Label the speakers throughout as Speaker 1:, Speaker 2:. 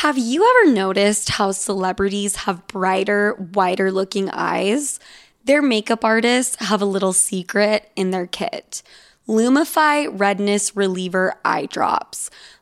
Speaker 1: Have you ever noticed how celebrities have brighter, wider looking eyes? Their makeup artists have a little secret in their kit Lumify Redness Reliever Eye Drops.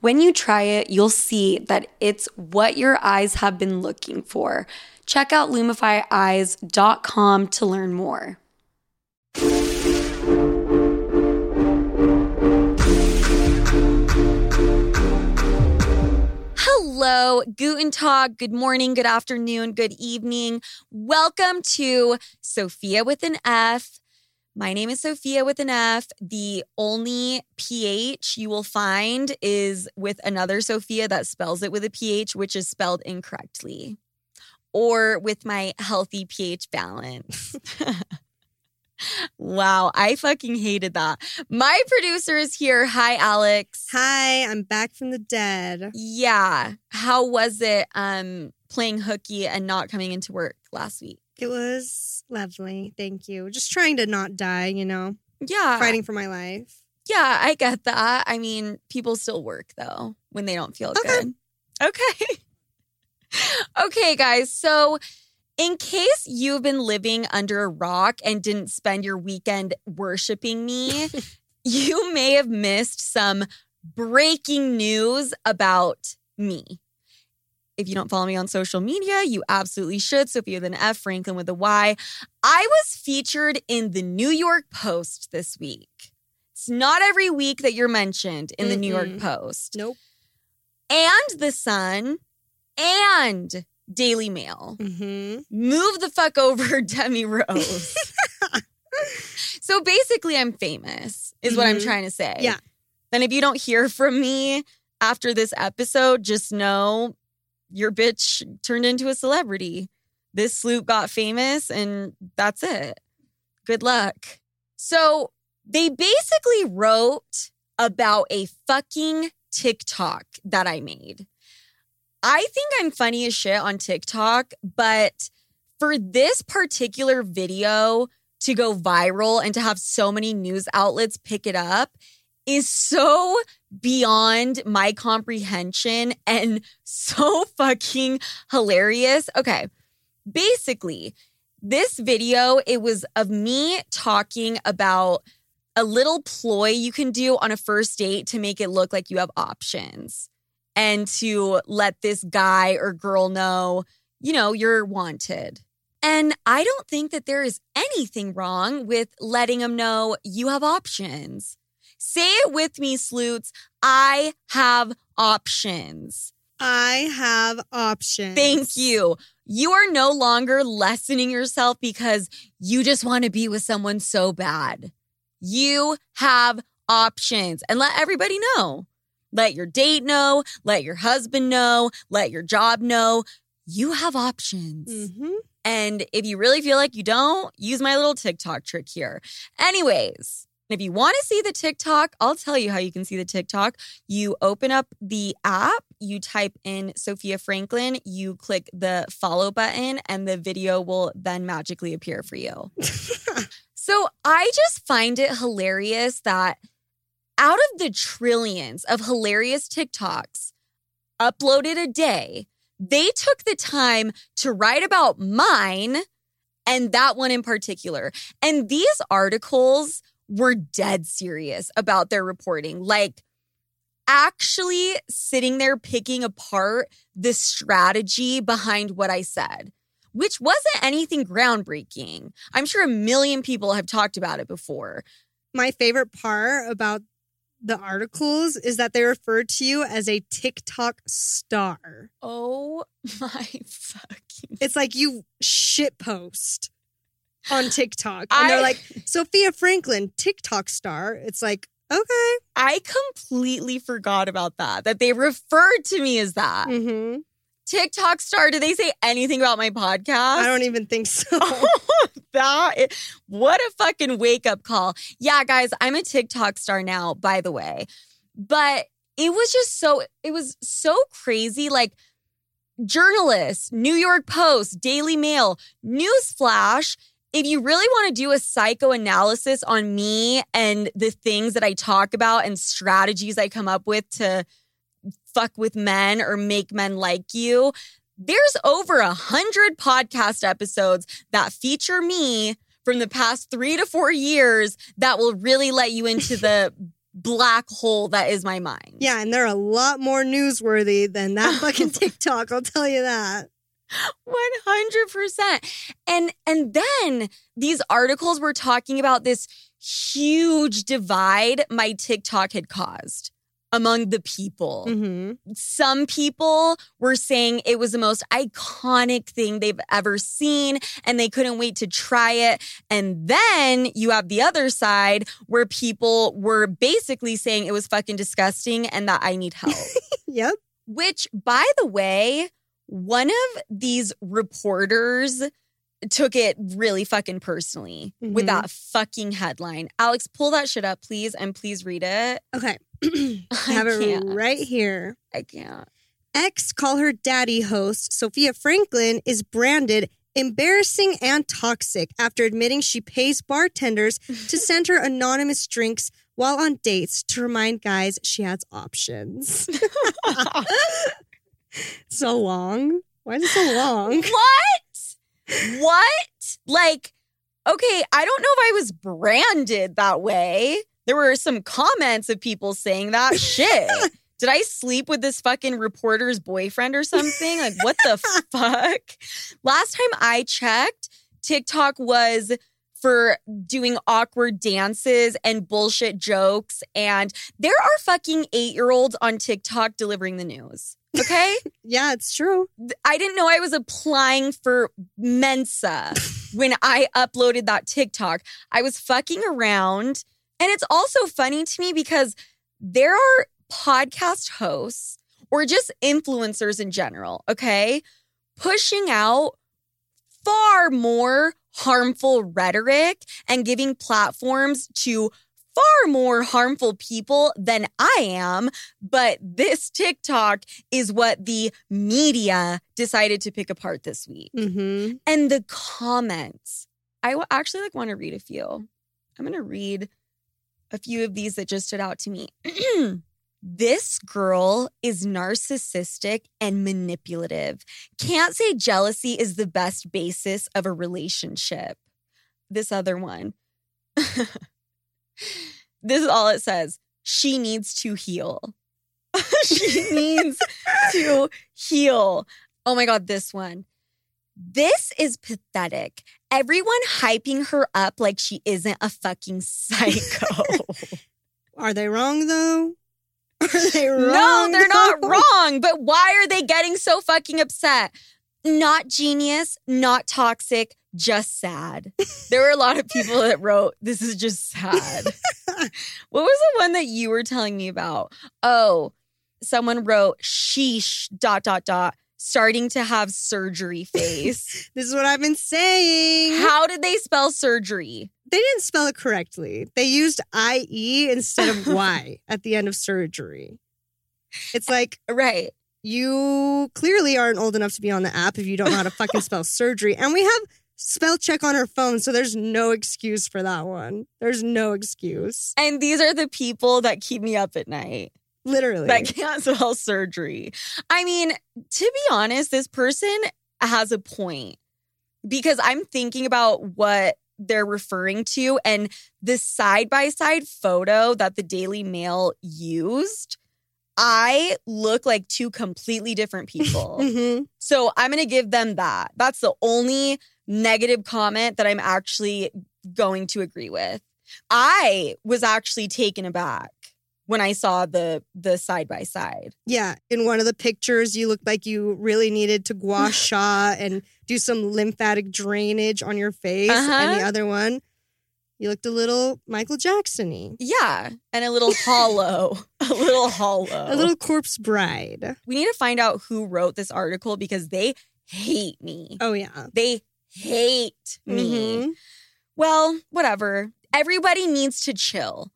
Speaker 1: When you try it, you'll see that it's what your eyes have been looking for. Check out lumifyeyes.com to learn more. Hello, Guten Tag, good morning, good afternoon, good evening. Welcome to Sofia with an F. My name is Sofia with an F. The only PH you will find is with another Sophia that spells it with a PH, which is spelled incorrectly, or with my healthy pH balance. wow, I fucking hated that. My producer is here. Hi, Alex.
Speaker 2: Hi, I'm back from the dead.
Speaker 1: Yeah. How was it um playing hooky and not coming into work last week?
Speaker 2: It was lovely. Thank you. Just trying to not die, you know,
Speaker 1: Yeah.
Speaker 2: fighting for my life.
Speaker 1: Yeah, I get that. I mean, people still work though when they don't feel oh,
Speaker 2: Okay.
Speaker 1: good. Okay. okay, guys. So, in case you've been living under a rock and didn't spend your weekend worshiping me, you may have missed some breaking news about me. If you don't follow me on social media, you absolutely should. Sofia with an F, Franklin with a Y. I was featured in the New York Post this week. It's not every week that you're mentioned in the New York Post.
Speaker 2: Nope.
Speaker 1: And the Sun and Daily Mail.
Speaker 2: hmm
Speaker 1: Move the fuck over, Demi Rose. so basically, I'm famous, is what I'm
Speaker 2: Mhm.
Speaker 1: trying to say.
Speaker 2: Yeah.
Speaker 1: And if you don't hear from me after this episode, just know your bitch turned into a celebrity. This sloop got famous, and that's it. Good luck. So they basically wrote about a fucking TikTok that I made. I think I'm funny as shit on TikTok, but for this particular video to go viral and to have so many news outlets pick it up is so beyond my comprehension and so fucking hilarious. Okay. Basically, this video it was of me talking about a little ploy you can do on a first date to make it look like you have options and to let this guy or girl know, you know, you're wanted. And I don't think that there is anything wrong with letting them know you have options. Say it with me, Sleuts. I have options.
Speaker 2: I have options.
Speaker 1: Thank you. You are no longer lessening yourself because you just want to be with someone so bad. You have options and let everybody know. Let your date know, let your husband know, let your job know. You have options.
Speaker 2: hmm
Speaker 1: And if you really feel like you don't, use my little TikTok trick here. Anyways, if you want to see the TikTok, I'll tell you how you can see the TikTok. You open up the app, you type in Sofia Franklin, you click the follow button, and the video will then magically appear for you. so I just find it hilarious that out of the trillions of hilarious TikToks uploaded a day, they took the time to write about mine and that one in particular. And these articles were dead serious about their reporting. Like, actually sitting there picking apart the strategy behind what I said, which wasn't anything groundbreaking. I'm sure a million people have talked about it before.
Speaker 2: My favorite part about the articles is that they refer to you as a TikTok star.
Speaker 1: Oh my fucking.
Speaker 2: It's like you shit post on TikTok. And they're like, Sofia Franklin, TikTok star. It's like, okay.
Speaker 1: I completely forgot about that. That they referred to me as that.
Speaker 2: hmm
Speaker 1: TikTok star. Did they say anything about my podcast?
Speaker 2: I don't even think so.
Speaker 1: that what a fucking wake up call. Yeah, guys, I'm a TikTok star now, by the way. But it was just so it was so crazy like journalists, New York Post, Daily Mail, Newsflash, if you really want to do a psychoanalysis on me and the things that I talk about and strategies I come up with to fuck with men or make men like you, there's over a hundred podcast episodes that feature me from the past three to four years that will really let you into the black hole that is my mind.
Speaker 2: yeah, and they're a lot more newsworthy than that fucking TikTok. I'll tell you that.
Speaker 1: 100%. And and then these articles were talking about this huge divide my TikTok had caused among the people.
Speaker 2: hmm
Speaker 1: Some people were saying it was the most iconic thing they've ever seen and they couldn't wait to try it. And then you have the other side where people were basically saying it was fucking disgusting and that I need help.
Speaker 2: Yep.
Speaker 1: Which, by the way, one of these reporters took it really fucking personally with
Speaker 2: Mhm.
Speaker 1: that fucking headline. Alex, pull that shit up, please, and please read it.
Speaker 2: Okay.
Speaker 1: I
Speaker 2: I have it
Speaker 1: can't.
Speaker 2: right here.
Speaker 1: I can't.
Speaker 2: Ex Call Her Daddy host Sofia Franklin is branded embarrassing and toxic after admitting she pays bartenders to send her anonymous drinks while on dates to remind guys she has options. so long. Why is it so long?
Speaker 1: what? What? Like, okay, I don't know if I was branded that way. There were some comments of people saying that shit. Did I sleep with this fucking reporter's boyfriend or something? Like, what the fuck? Last time I checked, TikTok was for doing awkward dances and bullshit jokes. And there are fucking eight year olds on TikTok delivering the news. Okay?
Speaker 2: Yeah, it's true.
Speaker 1: I didn't know I was applying for Mensa when I uploaded that TikTok. I was fucking around. And it's also funny to me because there are podcast hosts or just influencers in general, okay, pushing out far more harmful rhetoric and giving platforms to far more harmful people than I am. But this TikTok is what the media decided to pick apart this week.
Speaker 2: hmm
Speaker 1: And the comments, I w- actually like want to read a few. I'm going to read a few of these that just stood out to me. this girl is narcissistic and manipulative. Can't say jealousy is the best basis of a relationship. This other one. this is all it says. She needs to heal. she needs to heal. Oh my God, this one. This is pathetic. Everyone hyping her up like she isn't a fucking psycho.
Speaker 2: Are they wrong though? Are they wrong?
Speaker 1: no, they're not wrong. But why are they getting so fucking upset? Not genius, not toxic, just sad. There were a lot of people that wrote, This is just sad. what was the one that you were telling me about? Oh, someone wrote, Sheesh, dot, dot, dot, starting to have surgery face.
Speaker 2: This is what I've been saying.
Speaker 1: How did they spell surgery?
Speaker 2: They didn't spell it correctly. They used IE instead of Y at the end of surgery. It's like
Speaker 1: Right.
Speaker 2: you clearly aren't old enough to be on the app if you don't know how to fucking spell surgery. And we have spell check on her phone, so there's no excuse for that one. There's no excuse.
Speaker 1: And these are the people that keep me up at night
Speaker 2: Literally.
Speaker 1: that can't spell surgery. I mean, to be honest, this person has a point because I'm thinking about what they're referring to and the side by side photo that the Daily Mail used. I look like two completely different people.
Speaker 2: hmm
Speaker 1: So I'm going to give them that. That's the only negative comment that I'm actually going to agree with. I was actually taken aback when I saw the the side by side.
Speaker 2: Yeah, in one of the pictures, you looked like you really needed to gua sha and do some lymphatic drainage on your face. And the
Speaker 1: Uh-huh.
Speaker 2: other one, you looked a little Michael Jacksony.
Speaker 1: Yeah, and a little hollow, a little hollow.
Speaker 2: A little corpse bride.
Speaker 1: We need to find out who wrote this article because they hate me.
Speaker 2: Oh, yeah.
Speaker 1: They hate me.
Speaker 2: Mhm.
Speaker 1: Well, whatever. Everybody needs to chill.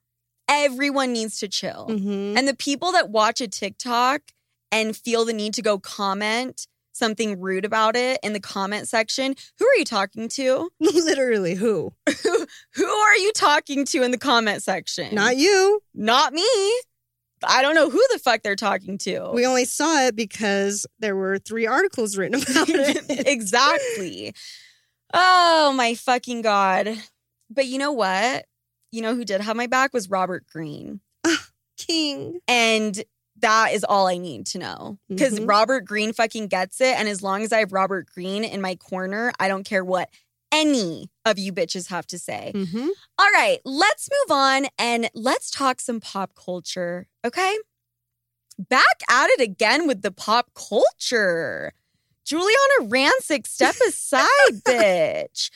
Speaker 1: Everyone needs to chill.
Speaker 2: Mhm.
Speaker 1: And the people that watch a TikTok and feel the need to go comment something rude about it in the comment section, who are you talking to?
Speaker 2: Literally, who?
Speaker 1: who, who are you talking to in the comment section?
Speaker 2: Not you.
Speaker 1: Not me. I don't know who the fuck they're talking to.
Speaker 2: We only saw it because there were three articles written about it.
Speaker 1: exactly. Oh my fucking god. But you know what? You know who did have my back was Robert Greene.
Speaker 2: King.
Speaker 1: And that is all I need to know. Because
Speaker 2: Mhm.
Speaker 1: Robert Greene fucking gets it. And as long as I have Robert Greene in my corner, I don't care what any of you bitches have to say.
Speaker 2: Mm-hmm.
Speaker 1: All right, let's move on and let's talk some pop culture, okay? Back at it again with the pop culture. Giuliana Rancic, step aside, bitch.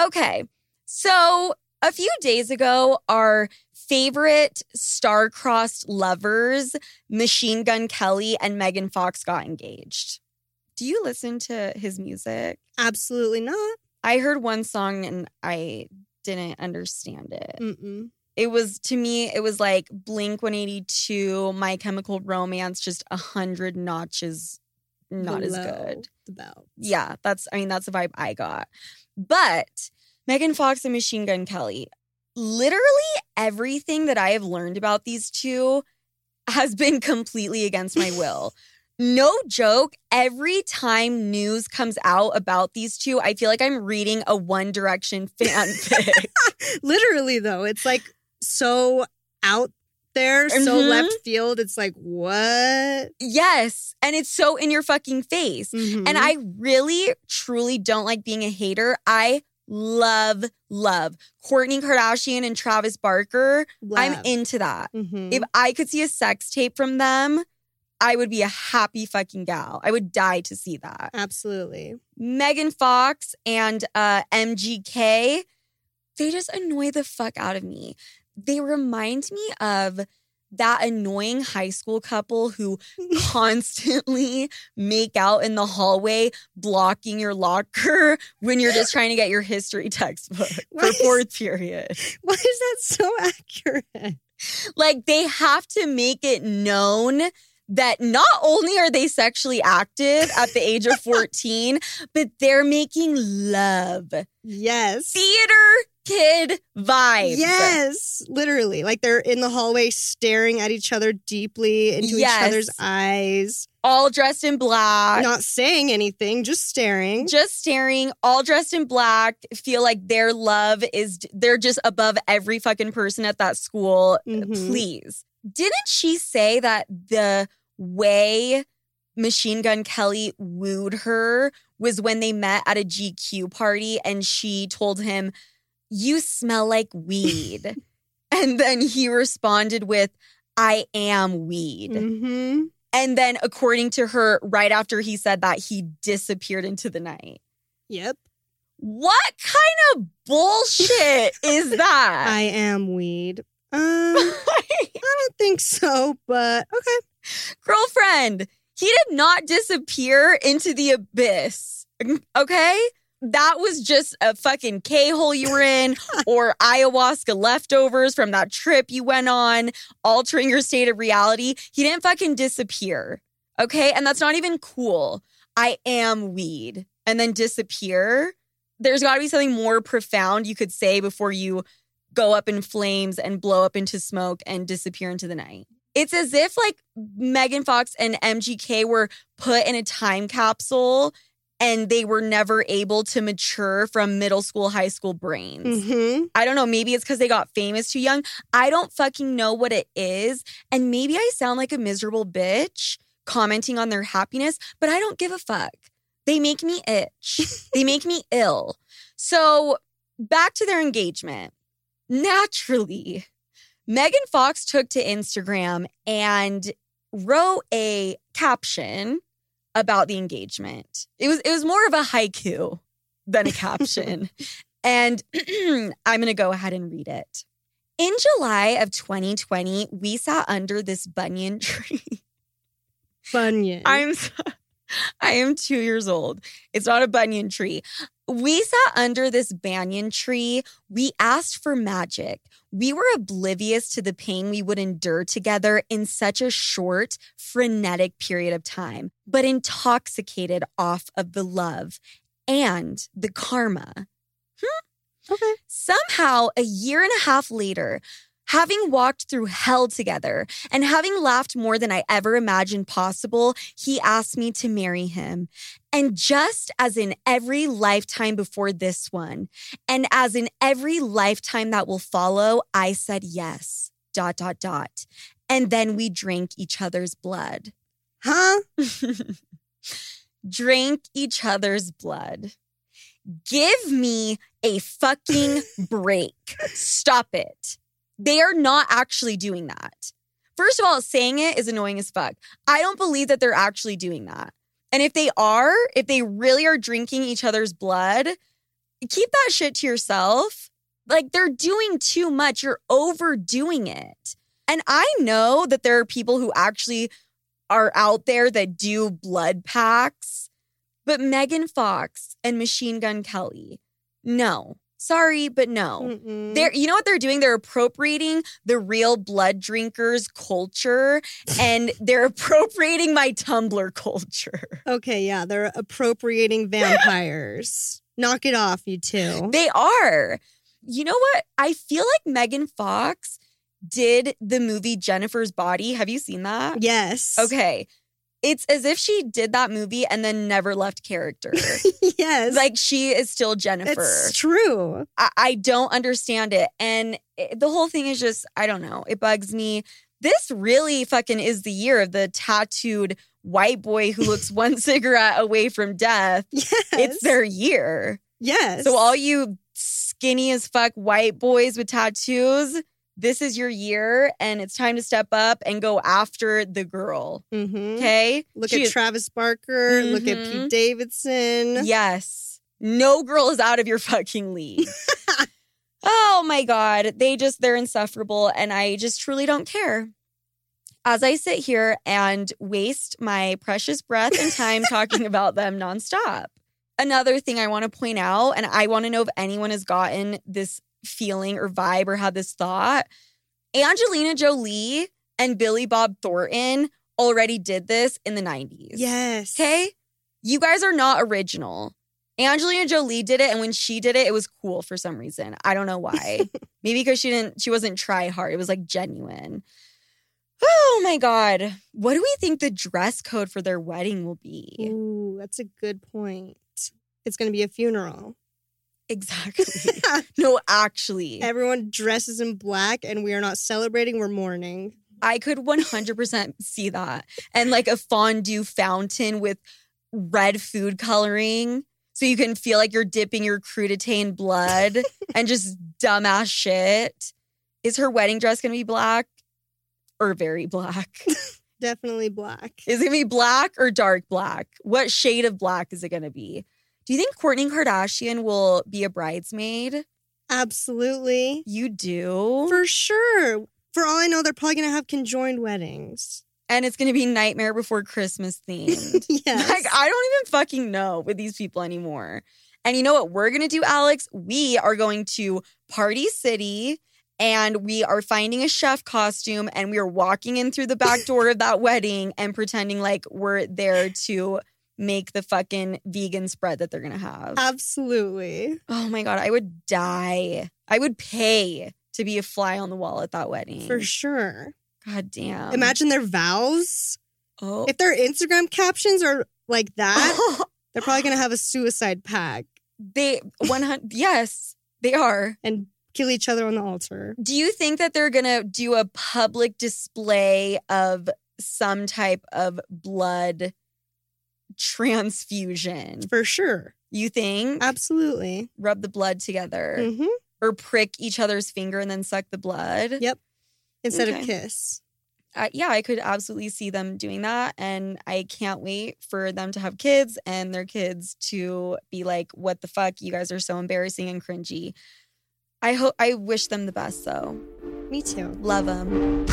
Speaker 1: Okay, so a few days ago, our favorite star-crossed lovers, Machine Gun Kelly and Megan Fox, got engaged. Do you listen to his music?
Speaker 2: Absolutely not.
Speaker 1: I heard one song and I didn't understand it.
Speaker 2: Mm-mm.
Speaker 1: It was to me, it was like Blink 182, My Chemical Romance, just a hundred notches not as good.
Speaker 2: The belt.
Speaker 1: Yeah, that's I mean, that's the vibe I got. But Megan Fox and Machine Gun Kelly, literally everything that I have learned about these two has been completely against my will. No joke, every time news comes out about these two, I feel like I'm reading a One Direction fanfic.
Speaker 2: Literally, though, it's like so out there, so
Speaker 1: Mhm.
Speaker 2: left field. It's like, what?
Speaker 1: yes, and it's so in your fucking face.
Speaker 2: Mhm.
Speaker 1: And I really, truly don't like being a hater. I love, love Kourtney Kardashian and Travis Barker. I'm into that.
Speaker 2: Mhm.
Speaker 1: If I could see a sex tape from them, I would be a happy fucking gal. I would die to see that.
Speaker 2: Absolutely.
Speaker 1: Megan Fox and uh, MGK, they just annoy the fuck out of me. They remind me of that annoying high school couple who constantly make out in the hallway, blocking your locker when you're just trying to get your history textbook
Speaker 2: Why
Speaker 1: for
Speaker 2: is-
Speaker 1: fourth period.
Speaker 2: Why is that so accurate?
Speaker 1: Like they have to make it known that not only are they sexually active at the age of 14, but they're making love.
Speaker 2: Yes.
Speaker 1: Theater kid vibes.
Speaker 2: Yes, literally. Like they're in the hallway staring at each other deeply into
Speaker 1: Yes.
Speaker 2: each other's eyes,
Speaker 1: All dressed in black.
Speaker 2: not saying anything, just staring.
Speaker 1: just staring, all dressed in black, feel like their love is, they're just above every fucking person at that school.
Speaker 2: Mhm.
Speaker 1: Please. Didn't she say that the way Machine Gun Kelly wooed her was when they met at a GQ party and she told him, You smell like weed. and then he responded with, I am weed.
Speaker 2: hmm
Speaker 1: And then, according to her, right after he said that, he disappeared into the night.
Speaker 2: Yep.
Speaker 1: What kind of bullshit is that?
Speaker 2: I am weed. Um, I don't think so, but okay.
Speaker 1: Girlfriend, he did not disappear into the abyss. Okay? That was just a fucking K hole you were in, or ayahuasca leftovers from that trip you went on, altering your state of reality. He didn't fucking disappear. Okay? And that's not even cool. I am weed. And then disappear. There's got to be something more profound you could say before you go up in flames and blow up into smoke and disappear into the night. It's as if like Megan Fox and MGK were put in a time capsule and they were never able to mature from middle school, high school brains.
Speaker 2: hmm
Speaker 1: I don't know. Maybe it's because they got famous too young. I don't fucking know what it is. And maybe I sound like a miserable bitch commenting on their happiness, but I don't give a fuck. They make me itch, they make me ill. So back to their engagement. naturally, Megan Fox took to Instagram and wrote a caption about the engagement. It was it was more of a haiku than a caption. and I'm going to go ahead and read it. In July of 2020, we sat under this banyan tree.
Speaker 2: Bunyan.
Speaker 1: I'm so- I am 2 years old. It's not a banyan tree. We sat under this banyan tree. We asked for magic. We were oblivious to the pain we would endure together in such a short, frenetic period of time, but intoxicated off of the love and the karma. Hmm?
Speaker 2: okay.
Speaker 1: Somehow, a year and a half later, having walked through hell together and having laughed more than I ever imagined possible, he asked me to marry him. And just as in every lifetime before this one, and as in every lifetime that will follow, I said yes, dot, dot, dot. And then we drank each other's blood.
Speaker 2: Huh?
Speaker 1: Drank each other's blood. Give me a fucking break. Stop it. They are not actually doing that. First of all, saying it is annoying as fuck. I don't believe that they're actually doing that. And if they are, if they really are drinking each other's blood, keep that shit to yourself. Like they're doing too much. You're overdoing it. And I know that there are people who actually are out there that do blood packs, but Megan Fox and Machine Gun Kelly, no. Sorry, but no.
Speaker 2: Mm-mm.
Speaker 1: They're, you know what they're doing? They're appropriating the real blood drinkers culture and they're appropriating my Tumblr culture.
Speaker 2: Okay, yeah, they're appropriating vampires. Knock it off, you two.
Speaker 1: They are. You know what? I feel like Megan Fox did the movie Jennifer's Body. Have you seen that?
Speaker 2: yes.
Speaker 1: Okay. It's as if she did that movie and then never left character.
Speaker 2: yes.
Speaker 1: like she is still Jennifer.
Speaker 2: it's true.
Speaker 1: I, I don't understand it. And it, the whole thing is just, I don't know. It bugs me. This really fucking is the year of the tattooed white boy who looks one cigarette away from death.
Speaker 2: Yes.
Speaker 1: It's their year.
Speaker 2: Yes.
Speaker 1: So, all you skinny as fuck white boys with tattoos, this is your year and it's time to step up and go after the girl.
Speaker 2: Mhm.
Speaker 1: Okay?
Speaker 2: Look
Speaker 1: She
Speaker 2: at
Speaker 1: is-
Speaker 2: Travis Barker. Look at. Pete Davidson.
Speaker 1: Yes. No girl is out of your fucking league. oh my God. They just, they're insufferable. And I just truly don't care. As I sit here and waste my precious breath and time talking about them nonstop. Another thing I want to point out, and I want to know if anyone has gotten this feeling or vibe or had this thought Angelina Jolie and Billy Bob Thornton already did this in the 90s.
Speaker 2: Yes.
Speaker 1: Okay. You guys are not original. Angelina Jolie did it, and when she did it, it was cool for some reason. I don't know why. Maybe because she didn't, she wasn't try hard. It was like genuine. Oh my God. What do we think the dress code for their wedding will be?
Speaker 2: Ooh, that's a good point. It's going to be a funeral.
Speaker 1: Exactly. no, actually.
Speaker 2: Everyone dresses in black and we are not celebrating, we're mourning.
Speaker 1: I could 100% see that. And like a fondue fountain with red food coloring. So you can feel like you're dipping your crudité in blood and just dumbass shit. Is her wedding dress going to be black or very black?
Speaker 2: Definitely black.
Speaker 1: Is it going to be black or dark black? What shade of black is it going to be? Do you think Kourtney Kardashian will be a bridesmaid?
Speaker 2: Absolutely.
Speaker 1: You do.
Speaker 2: For sure. For all I know, they're probably going to have conjoined weddings.
Speaker 1: and it's going to be Nightmare Before Christmas themed.
Speaker 2: yes.
Speaker 1: Like, I don't even fucking know with these people anymore. And you know what we're going to do, Alex? We are going to Party City and we are finding a chef costume and we are walking in through the back door of that wedding and pretending like we're there to make the fucking vegan spread that they're to have.
Speaker 2: Absolutely.
Speaker 1: oh my God, I would die. I would pay to be a fly on the wall at that wedding.
Speaker 2: For sure.
Speaker 1: God damn.
Speaker 2: Imagine their vows.
Speaker 1: Oh.
Speaker 2: If their Instagram captions are like that, they're probably to have a suicide pact
Speaker 1: they 100 yes, they are.
Speaker 2: and kill each other on the altar.
Speaker 1: Do you think that they're to do a public display of some type of blood transfusion?
Speaker 2: For sure.
Speaker 1: You think?
Speaker 2: Absolutely.
Speaker 1: Rub the blood together.
Speaker 2: hmm
Speaker 3: or prick each other's finger and then suck the blood.
Speaker 2: Yep. Instead
Speaker 3: Okay.
Speaker 2: of kiss.
Speaker 3: uh, yeah, I could absolutely see them doing that. And I can't wait for them to have kids and their kids to be like, what the fuck? You guys are so embarrassing and cringy. I hope, I wish them the best though.
Speaker 2: Me too.
Speaker 3: Love them.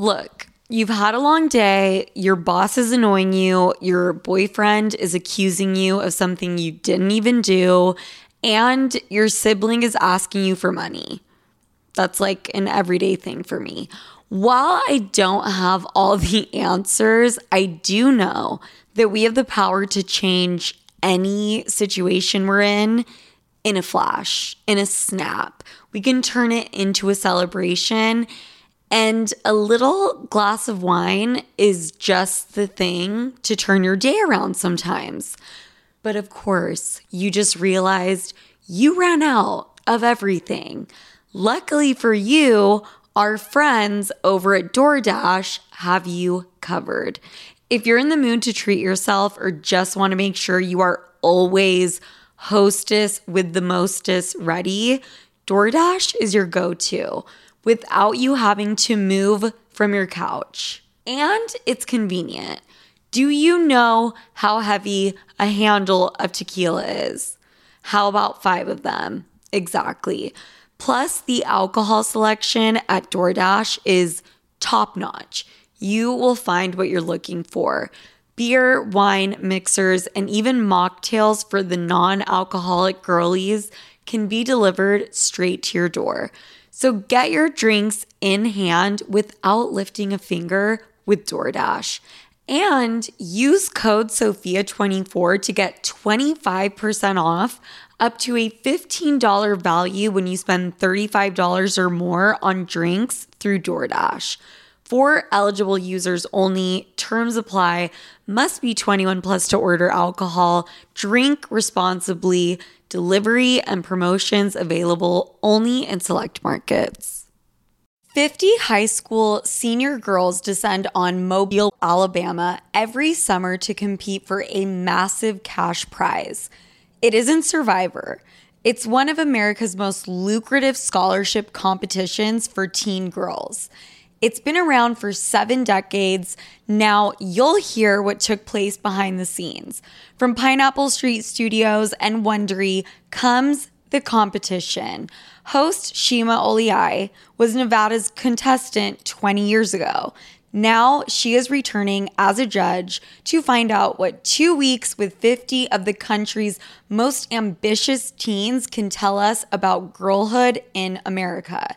Speaker 1: Look, you've had a long day, your boss is annoying you, your boyfriend is accusing you of something you didn't even do, and your sibling is asking you for money. That's like an everyday thing for me. While I don't have all the answers, I do know that we have the power to change any situation we're in in a flash, in a snap. We can turn it into a celebration. And a little glass of wine is just the thing to turn your day around sometimes. But of course, you just realized you ran out of everything. Luckily for you, our friends over at DoorDash have you covered. If you're in the mood to treat yourself or just want to make sure you are always hostess with the mostest ready, DoorDash is your go to without you having to move from your couch. And it's convenient. Do you know how heavy a handle of tequila is? How about five of them? Exactly. Plus, the alcohol selection at DoorDash is top notch. You will find what you're looking for beer, wine, mixers, and even mocktails for the non alcoholic girlies can be delivered straight to your door. So get your drinks in hand without lifting a finger with DoorDash. And use code SOFIA24 to get 25% off up to a $15 value when you spend $35 or more on drinks through DoorDash. For eligible users only, terms apply, must be 21 plus to order alcohol, drink responsibly, delivery and promotions available only in select markets. 50 high school senior girls descend on Mobile, Alabama every summer to compete for a massive cash prize. It isn't Survivor. It's one of America's most lucrative scholarship competitions for teen girls. It's been around for seven decades. Now you'll hear what took place behind the scenes. From Pineapple Street Studios and Wondery comes the competition. Host Shima Oliaee was Nevada's contestant 20 years ago. Now she is returning as a judge to find out what two weeks with 50 of the country's most ambitious teens can tell us about girlhood in America.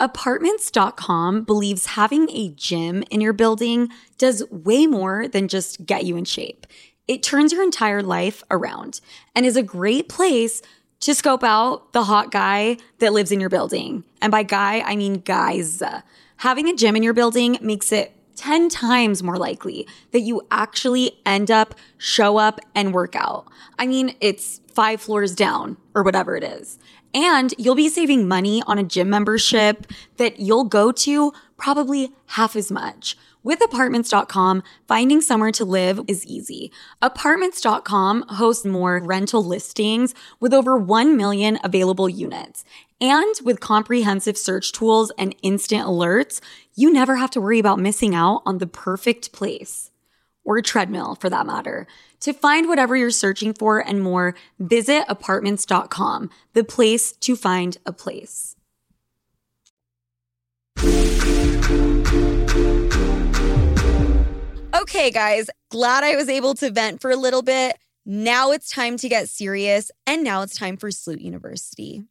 Speaker 1: Apartments.com believes having a gym in your building does way more than just get you in shape. It turns your entire life around and is a great place to scope out the hot guy that lives in your building. And by guy, I mean guys. Having a gym in your building makes it 10 times more likely that you actually end up, show up, and work out. I mean, it's five floors down or whatever it is. And you'll be saving money on a gym membership that you'll go to probably half as much. With apartments.com, finding somewhere to live is easy. Apartments.com hosts more rental listings with over 1 million available units. And with comprehensive search tools and instant alerts, you never have to worry about missing out on the perfect place or treadmill for that matter. To find whatever you're searching for and more, visit apartments.com, the place to find a place.
Speaker 3: Okay, guys, glad I was able to vent for a little bit. Now it's time to get serious, and now it's time for Sloot University.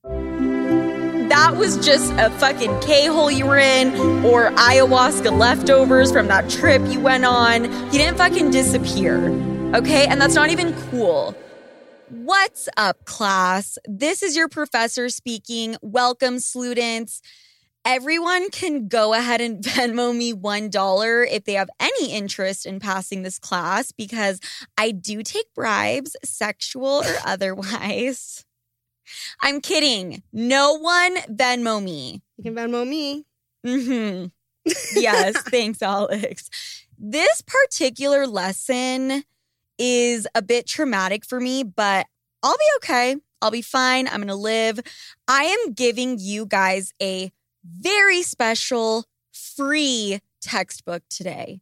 Speaker 3: That was just a fucking K hole you were in, or ayahuasca leftovers from that trip you went on. You didn't fucking disappear, okay? And that's not even cool.
Speaker 1: What's up, class? This is your professor speaking. Welcome, students. Everyone can go ahead and Venmo me $1 if they have any interest in passing this class because I do take bribes, sexual or otherwise. I'm kidding. No one Venmo me.
Speaker 2: You can Venmo me.
Speaker 1: hmm Yes, thanks, Alex. This particular lesson is a bit traumatic for me, but I'll be okay. I'll be fine. I'm going to live. I am giving you guys a very special free textbook today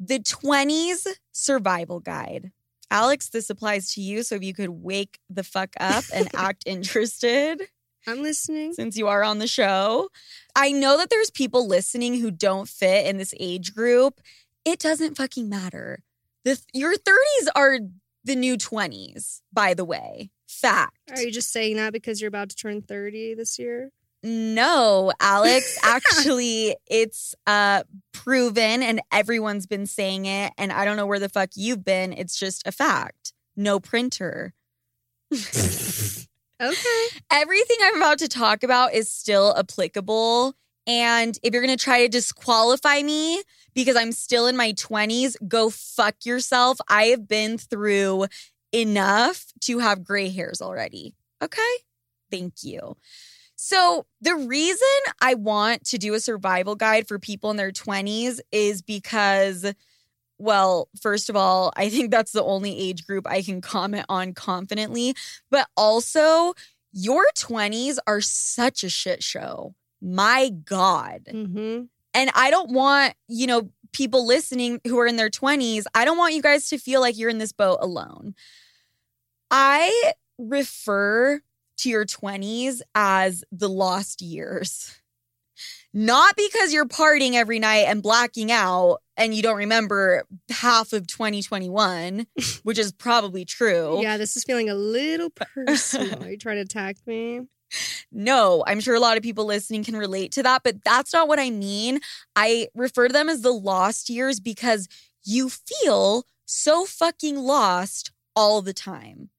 Speaker 1: The 20s Survival Guide. Alex, this applies to you. So if you could wake the fuck up and act interested
Speaker 2: I'm listening.
Speaker 1: since you are on the show. I know that there's people listening who don't fit in this age group. It doesn't fucking matter. The your 30s are the new 20s, by the way. Fact.
Speaker 2: Are you just saying that because you're about to turn 30 this year?
Speaker 1: No, Alex, actually it's uh proven and everyone's been saying it and I don't know where the fuck you've been. It's just a fact. No printer.
Speaker 2: Okay.
Speaker 1: everything I'm about to talk about is still applicable. And if you're going to try to disqualify me because I'm still in my 20s, go fuck yourself. I have been through enough to have gray hairs already. Okay? Thank you. So, the reason I want to do a survival guide for people in their 20s is because, well, first of all, I think that's the only age group I can comment on confidently. But also, your 20s are such a shit show. My God.
Speaker 2: Mm-hmm.
Speaker 1: And I don't want, you know, people listening who are in their 20s, I don't want you guys to feel like you're in this boat alone. I refer to your 20s as the lost years. Not because you're partying every night and blacking out and you don't remember half of 2021, which is probably true.
Speaker 2: Yeah, this is feeling a little personal. Are you trying to attack me?
Speaker 1: No, I'm sure a lot of people listening can relate to that, but that's not what I mean. I refer to them as the lost years because you feel so fucking lost all the time.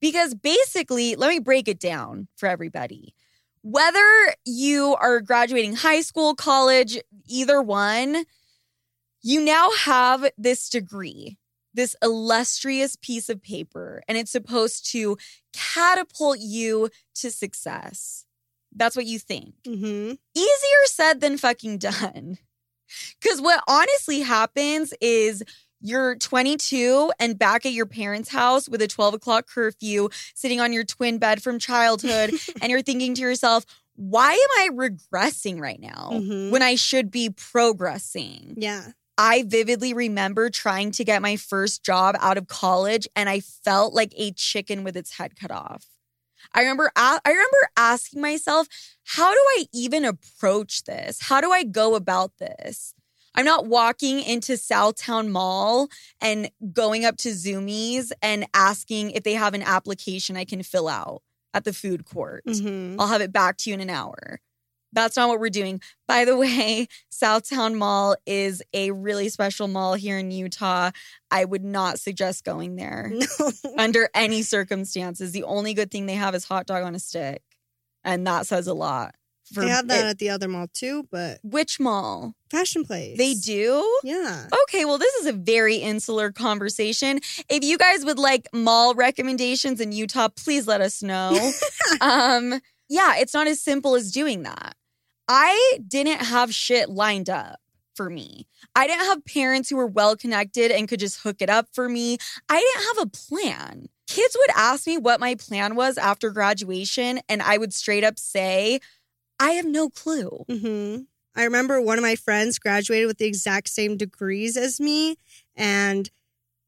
Speaker 1: Because basically, let me break it down for everybody. Whether you are graduating high school, college, either one, you now have this degree, this illustrious piece of paper, and it's supposed to catapult you to success. That's what you think.
Speaker 2: Mm-hmm.
Speaker 1: Easier said than fucking done. Because what honestly happens is you're 22 and back at your parents' house with a 12 o'clock curfew, sitting on your twin bed from childhood, and you're thinking to yourself, why am I regressing right now
Speaker 2: Mhm.
Speaker 1: when I should be progressing?
Speaker 2: Yeah.
Speaker 1: I vividly remember trying to get my first job out of college and I felt like a chicken with its head cut off. I remember I remember asking myself, how do I even approach this? How do I go about this? I'm not walking into Southtown Mall and going up to Zumiez and asking if they have an application I can fill out at the food court.
Speaker 2: Mm-hmm.
Speaker 1: I'll have it back to you in an hour. That's not what we're doing. By the way, Southtown Mall is a really special mall here in Utah. I would not suggest going there
Speaker 2: No.
Speaker 1: under any circumstances. The only good thing they have is hot dog on a stick. And that says a lot. For
Speaker 2: They have that
Speaker 1: it-
Speaker 2: at the other mall too, but
Speaker 1: which mall?
Speaker 2: fashion place.
Speaker 1: They do?
Speaker 2: Yeah.
Speaker 1: Okay, well, this is a very insular conversation. If you guys would like mall recommendations in Utah, please let us know. um, yeah, it's not as simple as doing that. I didn't have shit lined up for me. I didn't have parents who were well connected and could just hook it up for me. I didn't have a plan. Kids would ask me what my plan was after graduation, and I would straight up say, I have no clue.
Speaker 2: Mm-hmm. I remember one of my friends graduated with the exact same degrees as me, and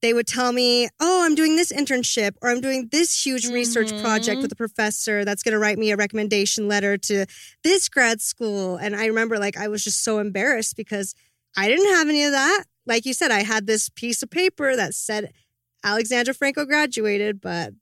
Speaker 2: they would tell me, "Oh, I'm doing this internship, or I'm doing this huge research
Speaker 1: Mhm.
Speaker 2: project with a professor that's going to write me a recommendation letter to this grad school." And I remember, like, I was just so embarrassed because I didn't have any of that. Like you said, I had this piece of paper that said Alexandra Franco graduated, but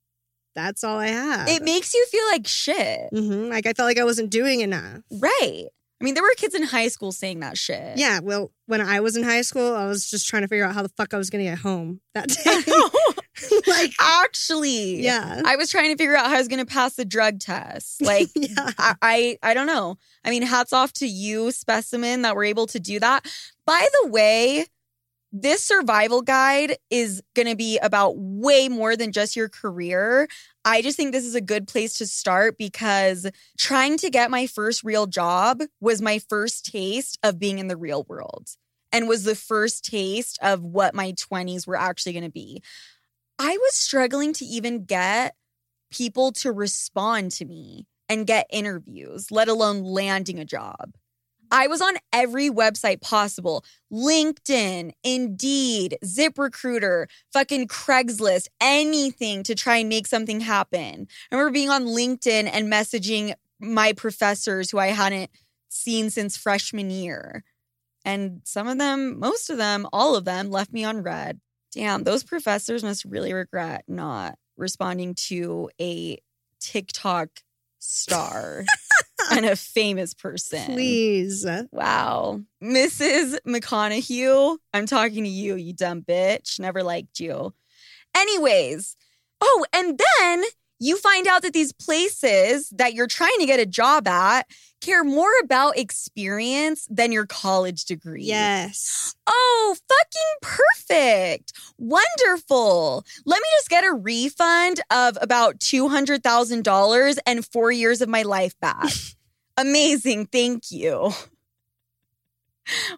Speaker 2: that's all I have.
Speaker 1: It makes you feel like shit.
Speaker 2: hmm Like I felt like I wasn't doing enough.
Speaker 1: Right. I mean, there were kids in high school saying that shit.
Speaker 2: Yeah, well, when I was in high school, I was just trying to figure out how the fuck I was going to get home that day. like,
Speaker 1: Actually.
Speaker 2: yeah.
Speaker 1: I was trying to figure out how I was going to pass the drug test. Like,
Speaker 2: yeah.
Speaker 1: I, I I don't know. I mean, hats off to you, specimen, that were able to do that. By the way, this survival guide is going to be about way more than just your career. I just think this is a good place to start because trying to get my first real job was my first taste of being in the real world and was the first taste of what my 20s were actually going to be. I was struggling to even get people to respond to me and get interviews, let alone landing a job. I was on every website possible LinkedIn, Indeed, ZipRecruiter, fucking Craigslist, anything to try and make something happen. I remember being on LinkedIn and messaging my professors who I hadn't seen since freshman year. And some of them, most of them, all of them left me on red. Damn, those professors must really regret not responding to a TikTok star and a famous person.
Speaker 2: Please.
Speaker 1: Wow. Mrs. McConaughey, I'm talking to you, you dumb bitch. Never liked you. Anyways, oh, and then you find out that these places that you're trying to get a job at care more about experience than your college degree.
Speaker 2: Yes.
Speaker 1: Oh, fucking perfect. Wonderful. Let me just get a refund of about $200,000 and four years of my life back. Amazing. Thank you.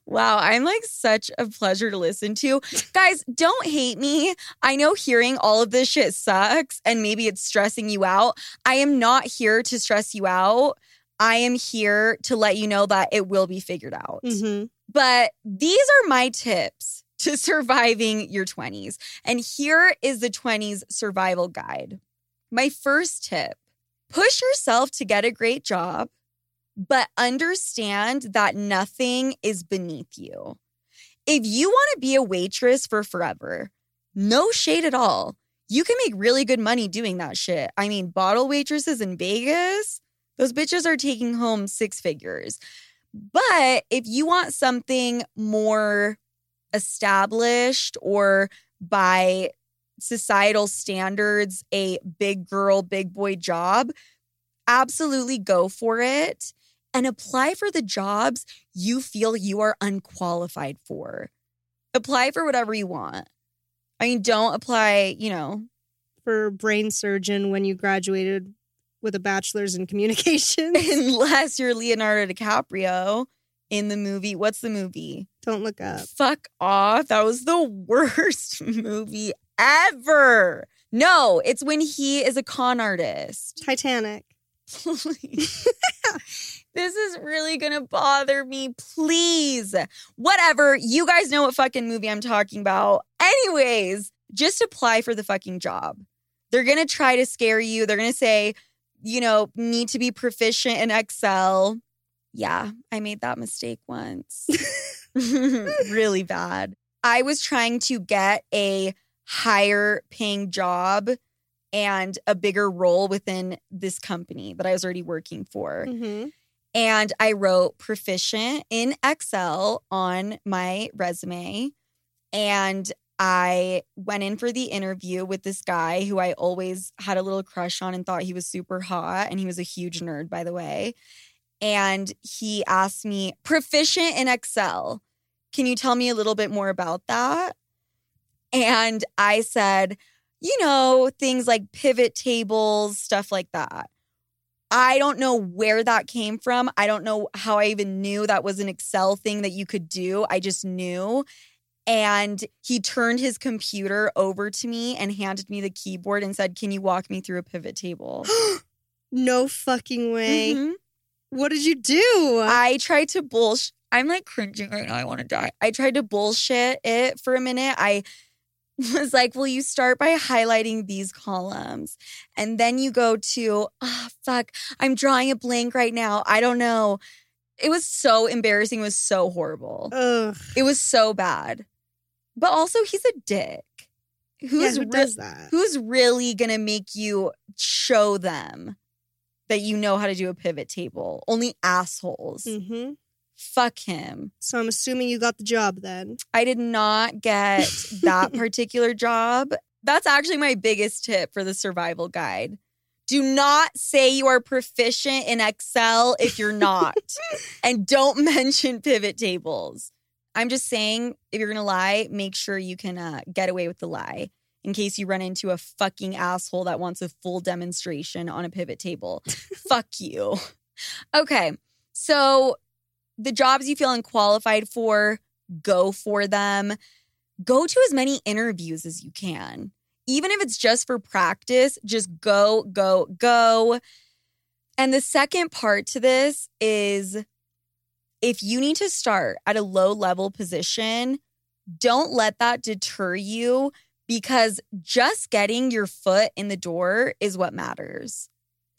Speaker 1: Wow, I'm like such a pleasure to listen to. Guys, don't hate me. I know hearing all of this shit sucks and maybe it's stressing you out. I am not here to stress you out. I am here to let you know that it will be figured out.
Speaker 2: hmm
Speaker 1: But these are my tips to surviving your 20s. And here is the 20s survival guide. My first tip push yourself to get a great job, but understand that nothing is beneath you. If you want to be a waitress for forever, no shade at all. You can make really good money doing that shit. I mean, bottle waitresses in Vegas, those bitches are taking home six figures. But if you want something more established or by societal standards, a big girl, big boy job, absolutely go for it and apply for the jobs you feel you are unqualified for. Apply for whatever you want. I mean, don't apply, you know,
Speaker 2: For brain surgeon when you graduated with a bachelor's in communications.
Speaker 1: unless you're Leonardo DiCaprio in the movie. What's the movie?
Speaker 2: Don't look up.
Speaker 1: Fuck off. That was the worst movie ever. No, it's when he is a con artist.
Speaker 2: Titanic.
Speaker 1: This is really gonna bother me. Please. Whatever. You guys know what fucking movie I'm talking about. Anyways, just apply for the fucking job. They're gonna try to scare you. They're gonna say, you know, need to be proficient in Excel. Yeah, I made that mistake once. really bad. I was trying to get a higher paying job and a bigger role within this company that I was already working for.
Speaker 2: hmm
Speaker 1: And I wrote proficient in Excel on my resume. And I went in for the interview with this guy who I always had a little crush on and thought he was super hot. And he was a huge nerd, by the way. And he asked me, proficient in Excel. Can you tell me a little bit more about that? And I said, you know, things like pivot tables, stuff like that. I don't know where that came from. I don't know how I even knew that was an Excel thing that you could do. I just knew. And he turned his computer over to me and handed me the keyboard and said, Can you walk me through a pivot table?
Speaker 2: No fucking way.
Speaker 1: Mhm.
Speaker 2: What did you do?
Speaker 1: I tried to bullshit. I'm like cringing right now. I want to die. I tried to bullshit it for a minute. I was like, Will you start by highlighting these columns? And then you go to, oh, fuck, I'm drawing a blank right now. I don't know. It was so embarrassing. It was so horrible.
Speaker 2: Ugh.
Speaker 1: It was so bad. But also, he's a dick. Who's,
Speaker 2: yeah, who
Speaker 1: re-
Speaker 2: does that?
Speaker 1: who's really going to make you show them that you know how to do a pivot table? Only assholes.
Speaker 2: hmm
Speaker 1: Fuck him.
Speaker 2: So I'm assuming you got the job then.
Speaker 1: I did not get that particular job. That's actually my biggest tip for the survival guide. Do not say you are proficient in Excel if you're not. and don't mention pivot tables. I'm just saying, if you're going to lie, make sure you can uh, get away with the lie in case you run into a fucking asshole that wants a full demonstration on a pivot table. Fuck you. Okay. So, the jobs you feel unqualified for, go for them. Go to as many interviews as you can. Even if it's just for practice, just go, go, go. And the second part to this is if you need to start at a low level position, don't let that deter you because just getting your foot in the door is what matters.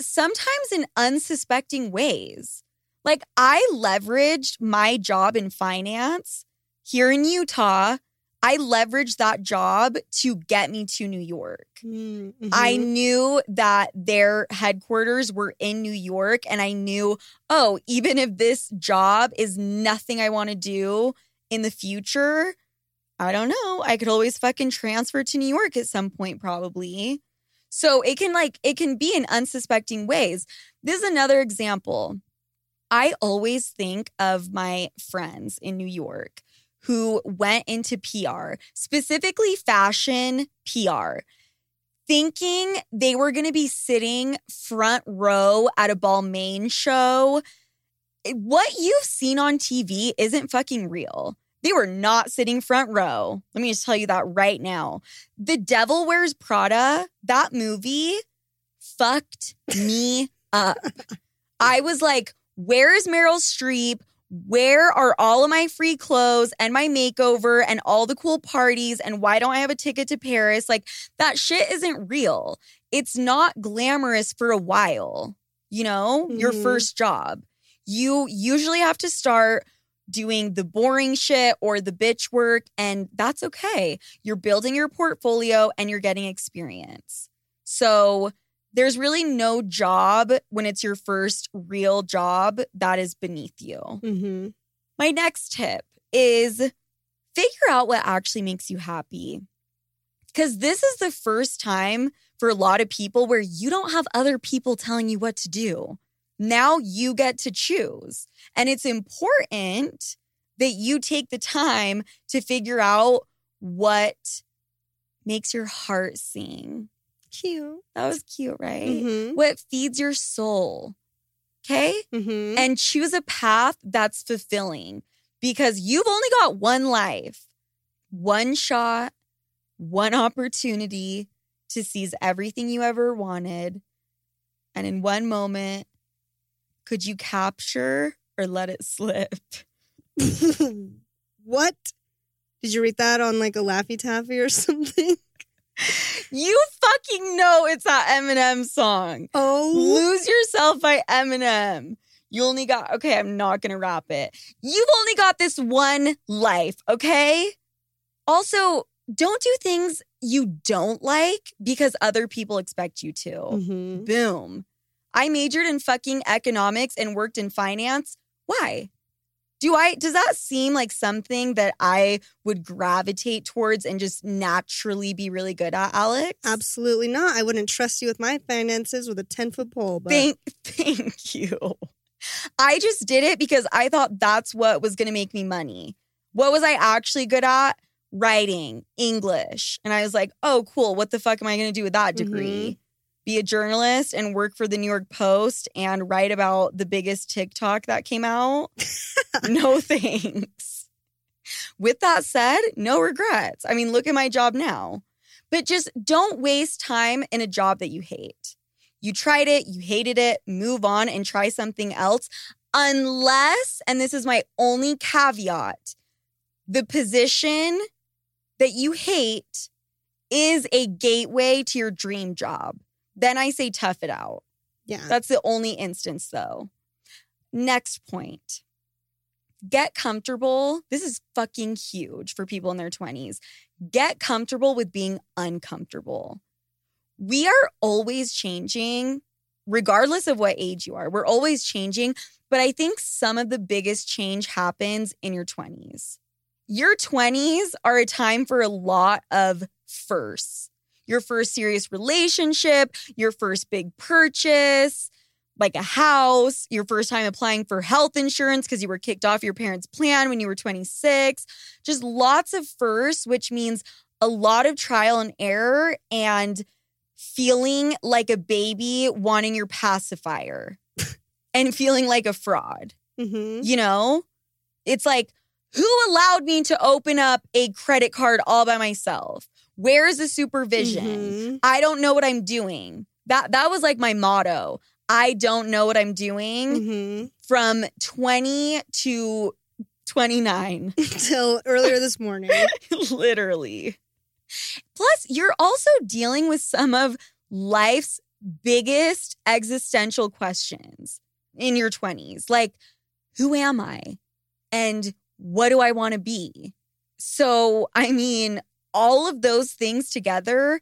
Speaker 1: Sometimes in unsuspecting ways. Like I leveraged my job in finance here in Utah. I leveraged that job to get me to New York.
Speaker 2: Mm-hmm.
Speaker 1: I knew that their headquarters were in New York, and I knew, oh, even if this job is nothing I want to do in the future, I don't know. I could always fucking transfer to New York at some point, probably. So it can like, it can be in unsuspecting ways. This is another example. I always think of my friends in New York who went into PR, specifically fashion PR, thinking they were going to be sitting front row at a Balmain show. Eh, what you've seen on TV isn't fucking real. They were not sitting front row. Let me just tell you that right now. The Devil Wears Prada, that movie fucked me up. I was like, where's Meryl Streep? Where are all of my free clothes and my makeover and all the cool parties? And why don't I have a ticket to Paris? Like, that shit isn't real. It's not glamorous for a while, you know, your
Speaker 2: Mhm.
Speaker 1: first job. You usually have to start doing the boring shit or the bitch work, and that's okay. You're building your portfolio and you're getting experience. So, there's really no job when it's your first real job that is beneath you.
Speaker 2: Mm-hmm.
Speaker 1: My next tip is figure out what actually makes you happy. Because this is the first time for a lot of people where you don't have other people telling you what to do. Now you get to choose. And it's important that you take the time to figure out what makes your heart sing.
Speaker 2: Cute.
Speaker 1: That was cute, right?
Speaker 2: Mm-hmm.
Speaker 1: What feeds your soul. Okay?
Speaker 2: Mm-hmm.
Speaker 1: and choose a path that's fulfilling because you've only got one life, one shot, one opportunity to seize everything you ever wanted. And in one moment, could you capture or let it slip?
Speaker 2: what? Did you read that on like a Laffy Taffy or something?
Speaker 1: You fucking know it's that Eminem song.
Speaker 2: Oh,
Speaker 1: Lose Yourself by Eminem. You only got, okay, I'm not gonna rap it. You've only got this one life, okay? Also, don't do things you don't like because other people expect you to.
Speaker 2: Mhm.
Speaker 1: Boom. I majored in fucking economics and worked in finance. Why? Do I, does that seem like something that I would gravitate towards and just naturally be really good at, Alex?
Speaker 2: absolutely not. I wouldn't trust you with my finances with a 10 foot pole. But
Speaker 1: Thank, thank you. I just did it because I thought that's what was going to make me money. What was I actually good at? Writing, English. And I was like, oh, cool. What the fuck am I going to do with that mm-hmm. degree? Be a journalist and work for the New York Post and write about the biggest TikTok that came out? no thanks. With that said, no regrets. I mean, look at my job now. But just don't waste time in a job that you hate. You tried it, you hated it, move on and try something else. Unless, and this is my only caveat, the position that you hate is a gateway to your dream job. Then I say tough it out.
Speaker 2: yeah.
Speaker 1: That's the only instance, though. Next point get comfortable. This is fucking huge for people in their 20s. Get comfortable with being uncomfortable. We are always changing, regardless of what age you are. We're always changing. But I think some of the biggest change happens in your 20s. Your 20s are a time for a lot of firsts. Your first serious relationship, your first big purchase, like a house, your first time applying for health insurance because you were kicked off your parents' plan when you were 26. Just lots of firsts, which means a lot of trial and error and feeling like a baby wanting your pacifier and feeling like a fraud.
Speaker 2: Mm-hmm.
Speaker 1: You know, it's like, who allowed me to open up a credit card all by myself? Where's the supervision?
Speaker 2: Mhm.
Speaker 1: I don't know what I'm doing. That that was like my motto. I don't know what I'm doing
Speaker 2: Mm-hmm.
Speaker 1: from 20 to 29.
Speaker 2: till earlier this morning.
Speaker 1: Literally. Plus, you're also dealing with some of life's biggest existential questions in your 20s. Like, who am I? And what do I want to be? So, I mean, all of those things together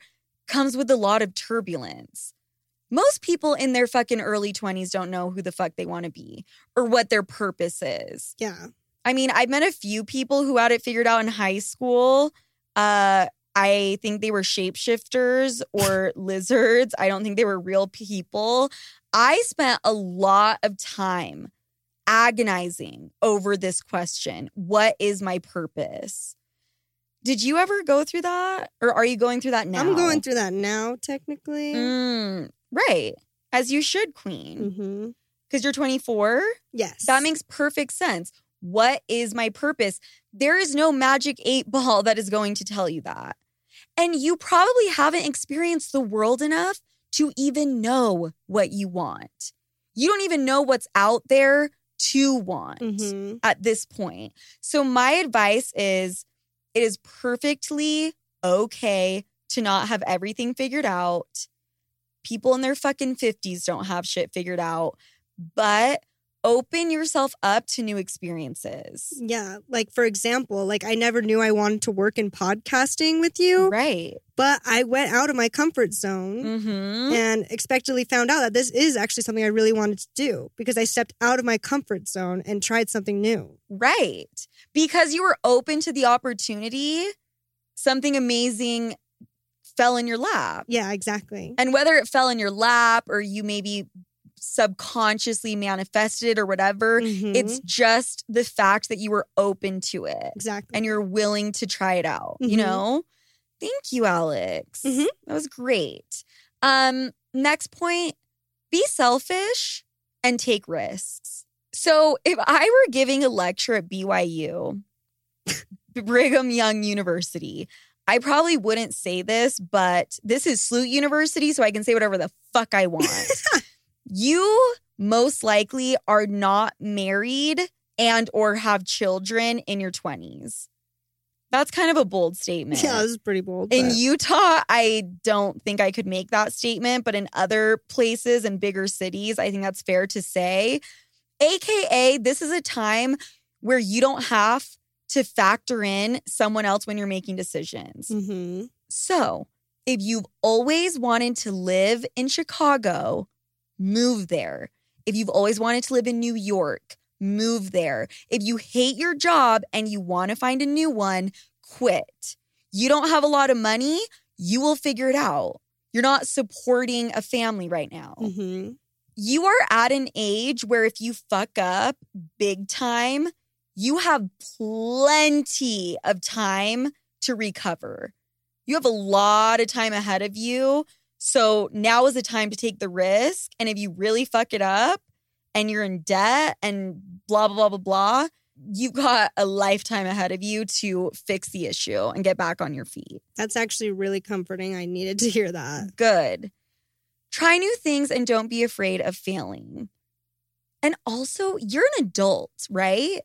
Speaker 1: comes with a lot of turbulence. Most people in their fucking early 20s don't know who the fuck they want to be or what their purpose is.
Speaker 2: Yeah.
Speaker 1: I mean, I've met a few people who had it figured out in high school. Uh, I think they were shapeshifters or lizards. I don't think they were real people. I spent a lot of time agonizing over this question What is my purpose? Did you ever go through that? Or are you going through that now?
Speaker 2: I'm going through that now, technically.
Speaker 1: Mm, right. As you should, Queen.
Speaker 2: Mm-hmm.
Speaker 1: Because you're 24.
Speaker 2: Yes.
Speaker 1: That makes perfect sense. What is my purpose? There is no magic eight ball that is going to tell you that. And you probably haven't experienced the world enough to even know what you want. You don't even know what's out there to want
Speaker 2: hmm
Speaker 1: at this point. So, my advice is it is perfectly okay to not have everything figured out. People in their fucking 50s don't have shit figured out, but open yourself up to new experiences.
Speaker 2: Yeah. Like, for example, like I never knew I wanted to work in podcasting with you,
Speaker 1: Right.
Speaker 2: but I went out of my comfort zone.
Speaker 1: Mm-hmm.
Speaker 2: and expectedly found out that this is actually something I really wanted to do because I stepped out of my comfort zone and tried something new.
Speaker 1: Right. Because you were open to the opportunity, something amazing fell in your lap.
Speaker 2: Yeah, exactly.
Speaker 1: And whether it fell in your lap or you maybe subconsciously manifested or whatever,
Speaker 2: Mhm.
Speaker 1: it's just the fact that you were open to it
Speaker 2: exactly.
Speaker 1: and you're willing to try it out, you
Speaker 2: Mhm.
Speaker 1: know? Thank you, Alex.
Speaker 2: Mhm.
Speaker 1: That was great. Um, next point, be selfish and take risks. So if I were giving a lecture at BYU, Brigham Young University, I probably wouldn't say this, but this is Sloot University, so I can say whatever the fuck I want. you most likely are not married and or have children in your 20s. That's kind of a bold statement.
Speaker 2: yeah, this is pretty bold.
Speaker 1: In
Speaker 2: but-
Speaker 1: Utah, I don't think I could make that statement, but in other places and bigger cities, I think that's fair to say. AKA, this is a time where you don't have to factor in someone else when you're making decisions.
Speaker 2: Mhm.
Speaker 1: So, if you've always wanted to live in Chicago, move there. If you've always wanted to live in New York, move there. If you hate your job and you want to find a new one, quit. You don't have a lot of money, you will figure it out. You're not supporting a family right now.
Speaker 2: Mhm.
Speaker 1: You are at an age where if you fuck up big time, you have plenty of time to recover. You have a lot of time ahead of you. So now is the time to take the risk. And if you really fuck it up and you're in debt and blah, blah, blah, blah, blah, you've got a lifetime ahead of you to fix the issue and get back on your feet.
Speaker 2: That's actually really comforting. I needed to hear that.
Speaker 1: Good. Try new things and don't be afraid of failing. And also, you're an adult, right?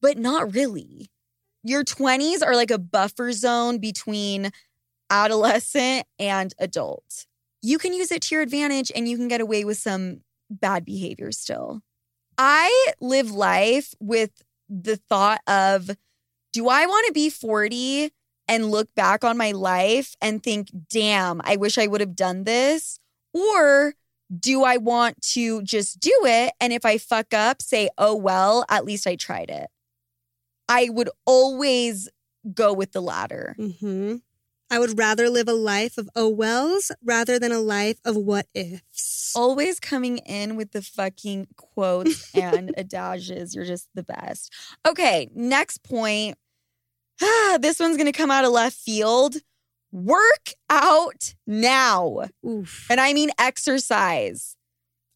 Speaker 1: But not really. Your 20s are like a buffer zone between adolescent and adult. You can use it to your advantage and you can get away with some bad behavior still. I live life with the thought of do I want to be 40 and look back on my life and think, damn, I wish I would have done this? Or do I want to just do it? And if I fuck up, say, oh, well, at least I tried it. I would always go with the latter.
Speaker 2: hmm I would rather live a life of oh wells rather than a life of what ifs.
Speaker 1: Always coming in with the fucking quotes and adages. You're just the best. Okay, next point. this one's going to come out of left field. Work out now.
Speaker 2: Oof.
Speaker 1: And I mean exercise.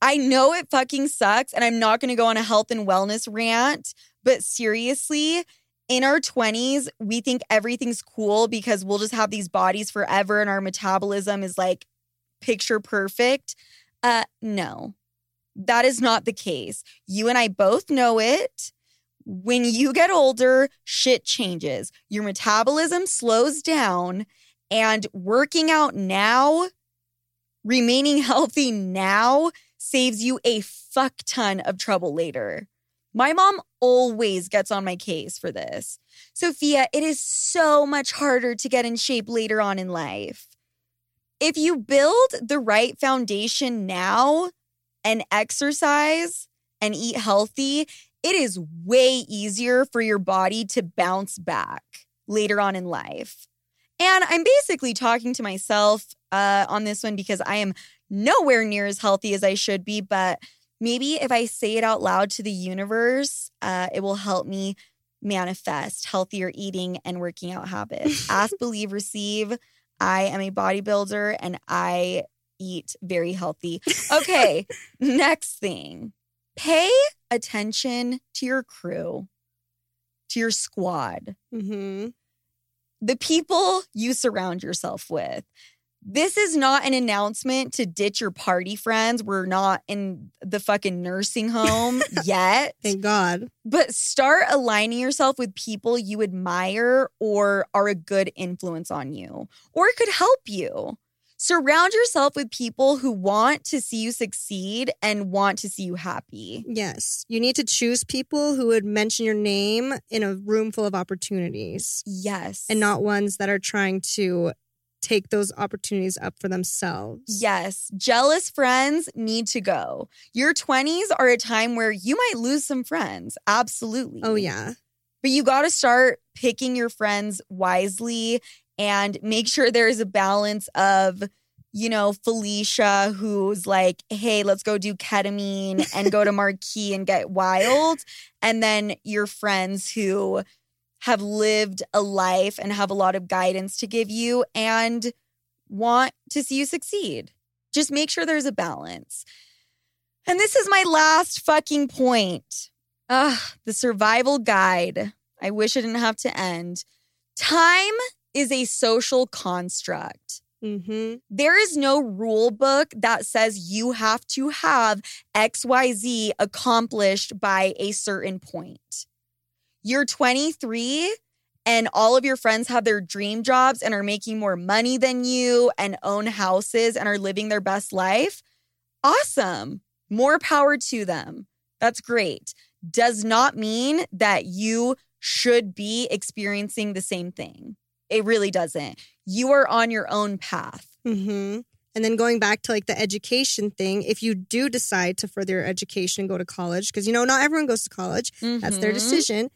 Speaker 1: I know it fucking sucks, and I'm not going to go on a health and wellness rant, but seriously, in our 20s, we think everything's cool because we'll just have these bodies forever and our metabolism is like picture perfect. Uh, no, that is not the case. You and I both know it. When you get older, shit changes. Your metabolism slows down, and working out now, remaining healthy now, saves you a fuck ton of trouble later. My mom always gets on my case for this. Sofia, it is so much harder to get in shape later on in life. If you build the right foundation now and exercise and eat healthy, it is way easier for your body to bounce back later on in life. And I'm basically talking to myself uh, on this one because I am nowhere near as healthy as I should be. But maybe if I say it out loud to the universe, uh, it will help me manifest healthier eating and working out habits. Ask, believe, receive. I am a bodybuilder and I eat very healthy. Okay, next thing pay attention to your crew, to your squad,
Speaker 2: hmm
Speaker 1: the people you surround yourself with. This is not an announcement to ditch your party friends. We're not in the fucking nursing home yet.
Speaker 2: Thank God.
Speaker 1: But start aligning yourself with people you admire or are a good influence on you or could help you. Surround yourself with people who want to see you succeed and want to see you happy.
Speaker 2: Yes. You need to choose people who would mention your name in a room full of opportunities
Speaker 1: Yes.
Speaker 2: and not ones that are trying to take those opportunities up for themselves.
Speaker 1: Yes, jealous friends need to go. Your 20s are a time where you might lose some friends. Absolutely.
Speaker 2: Oh, yeah.
Speaker 1: But you got to start picking your friends wisely and make sure there's a balance of, you know, Felicia, who's like, hey, let's go do ketamine and go to Marquee and get wild. And then your friends who have lived a life and have a lot of guidance to give you and want to see you succeed. Just make sure there's a balance. And this is my last fucking point. Ah, the survival guide. I wish it didn't have to end. Time is a social construct.
Speaker 2: Mm-hmm.
Speaker 1: There is no rule book that says you have to have XYZ accomplished by a certain point. You're 23 and all of your friends have their dream jobs and are making more money than you and own houses and are living their best life. Awesome. More power to them. That's great. Does not mean that you should be experiencing the same thing. It really doesn't. You are on your own path.
Speaker 2: Mm-hmm. And then going back to like the education thing, if you do decide to further your education and go to college, because you know, not everyone goes to college, that's their
Speaker 1: Mhm.
Speaker 2: decision.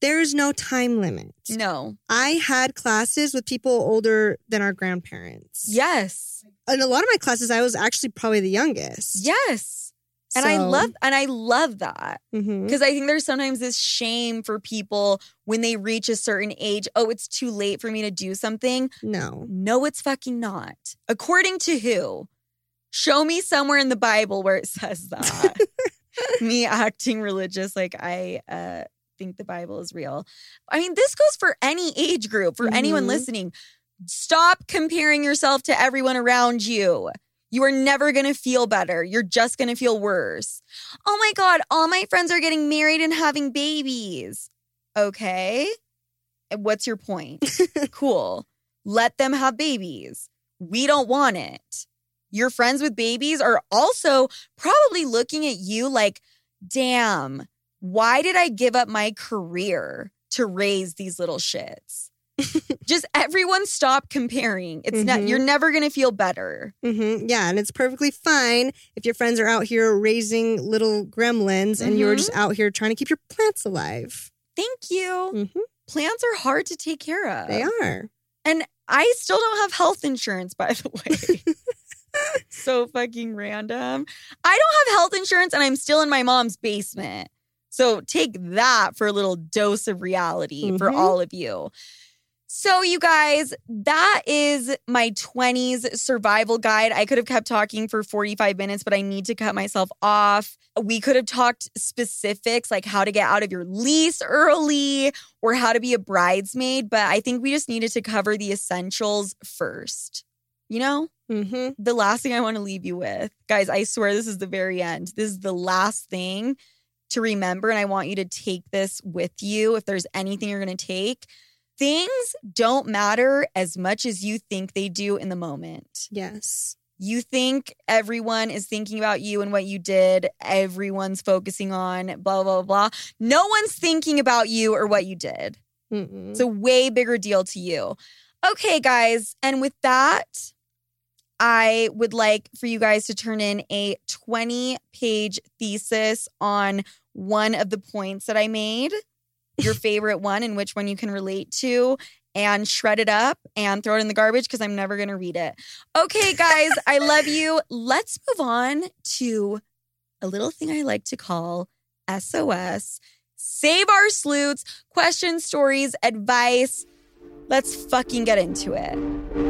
Speaker 2: There's no time limit.
Speaker 1: No.
Speaker 2: I had classes with people older than our grandparents.
Speaker 1: Yes.
Speaker 2: In a lot of my classes, I was actually probably the youngest.
Speaker 1: Yes. And I love and I love that.
Speaker 2: Mhm.
Speaker 1: Because I think there's sometimes this shame for people when they reach a certain age. Oh, it's too late for me to do something.
Speaker 2: No.
Speaker 1: No, it's fucking not. According to who? Show me somewhere in the Bible where it says that. me acting religious like I uh, think the Bible is real. I mean, this goes for any age group, for anyone
Speaker 2: Mhm.
Speaker 1: listening. Stop comparing yourself to everyone around you. You are never going to feel better. You're just going to feel worse. Oh my God, all my friends are getting married and having babies. Okay. What's your point? cool. Let them have babies. We don't want it. Your friends with babies are also probably looking at you like, damn, why did I give up my career to raise these little shits? Just everyone stop comparing. It's not,
Speaker 2: Mhm.
Speaker 1: you're never going to feel better.
Speaker 2: hmm Yeah, and it's perfectly fine if your friends are out here raising little gremlins and you're just out here trying to keep your plants alive.
Speaker 1: Thank you.
Speaker 2: Mhm.
Speaker 1: Plants are hard to take care of.
Speaker 2: They are.
Speaker 1: And
Speaker 4: I still don't have health insurance, by the way. so fucking random. I don't have health insurance and I'm still in my mom's basement. So take that for a little dose of reality for
Speaker 2: Mhm.
Speaker 4: all of you. So, you guys, that is my 20s survival guide. I could have kept talking for 45 minutes, but I need to cut myself off. We could have talked specifics like how to get out of your lease early or how to be a bridesmaid, but I think we just needed to cover the essentials first. You know?
Speaker 2: Mm-hmm.
Speaker 4: the last thing I want to leave you with, guys, I swear this is the very end. This is the last thing to remember. And I want you to take this with you if there's anything you're going to take. Things don't matter as much as you think they do in the moment.
Speaker 2: Yes.
Speaker 4: You think everyone is thinking about you and what you did, everyone's focusing on blah, blah, blah. No one's thinking about you or what you did.
Speaker 2: Mm-mm.
Speaker 4: It's a way bigger deal to you. Okay, guys. And with that, I would like for you guys to turn in a 20 page thesis on one of the points that I made, your favorite one, and which one you can relate to, and shred it up and throw it in the garbage because I'm never going to read it. Okay, guys, I love you. Let's move on to a little thing I like to call SOS. Save our sleuths, questions, stories, advice. Let's fucking get into it.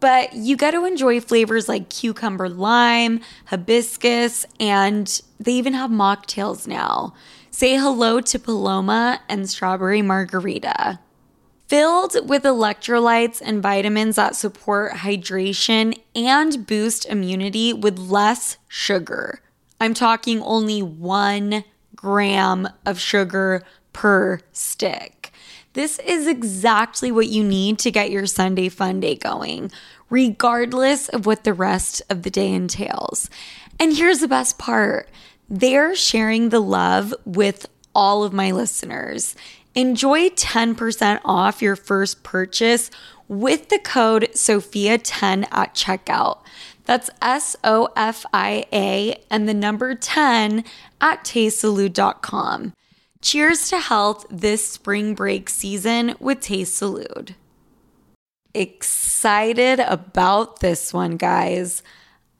Speaker 1: but you get to enjoy flavors like cucumber lime, hibiscus, and they even have mocktails now. Say hello to Paloma and strawberry margarita. Filled with electrolytes and vitamins that support hydration and boost immunity with less sugar. I'm talking only one gram of sugar per stick. This is exactly what you need to get your Sunday fun day going, regardless of what the rest of the day entails. And here's the best part they're sharing the love with all of my listeners. Enjoy 10% off your first purchase with the code SOFIA10 at checkout. That's S O F I A and the number 10 at tastesalud.com. Cheers to health this spring break season with Taste Salud. Excited about this one, guys.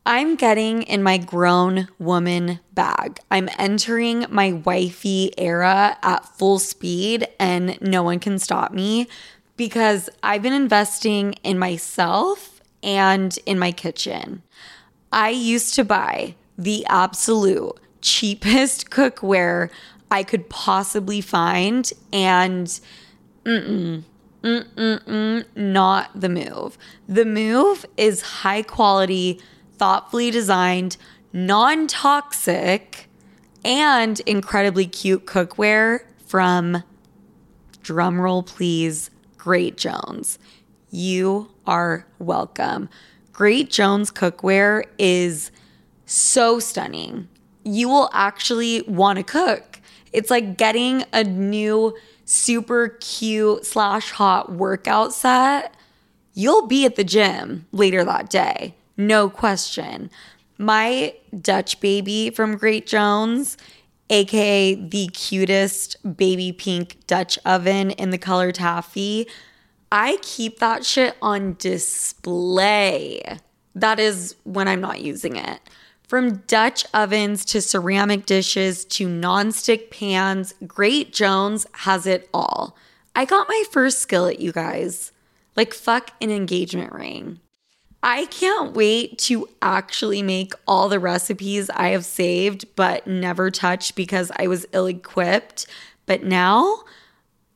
Speaker 1: I'm getting in my grown woman bag. I'm entering my wifey era at full speed, and no one can stop me because I've been investing in myself and in my kitchen. I used to buy the absolute cheapest cookware I could possibly find, and mm-mm, mm-mm, not the move. The move is high quality, thoughtfully designed, non toxic,
Speaker 5: and incredibly cute cookware from drumroll please, Great Jones. You are welcome. Great Jones cookware is so stunning. You will actually want to cook. It's like getting a new super cute slash hot workout set. You'll be at the gym later that day, no question. My Dutch baby from Great Jones, aka the cutest baby pink Dutch oven in the color taffy, I keep that shit on display. That is when I'm not using it. From Dutch ovens to ceramic dishes to nonstick pans, Great Jones has it all. I got my first skillet, you guys. Like, fuck an engagement ring. I can't wait to actually make all the recipes I have saved but never touched because I was ill equipped. But now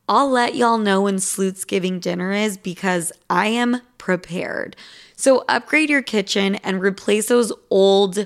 Speaker 5: I'll let y'all know when Sleuth's Giving dinner is because I am prepared. So upgrade your kitchen and replace those old,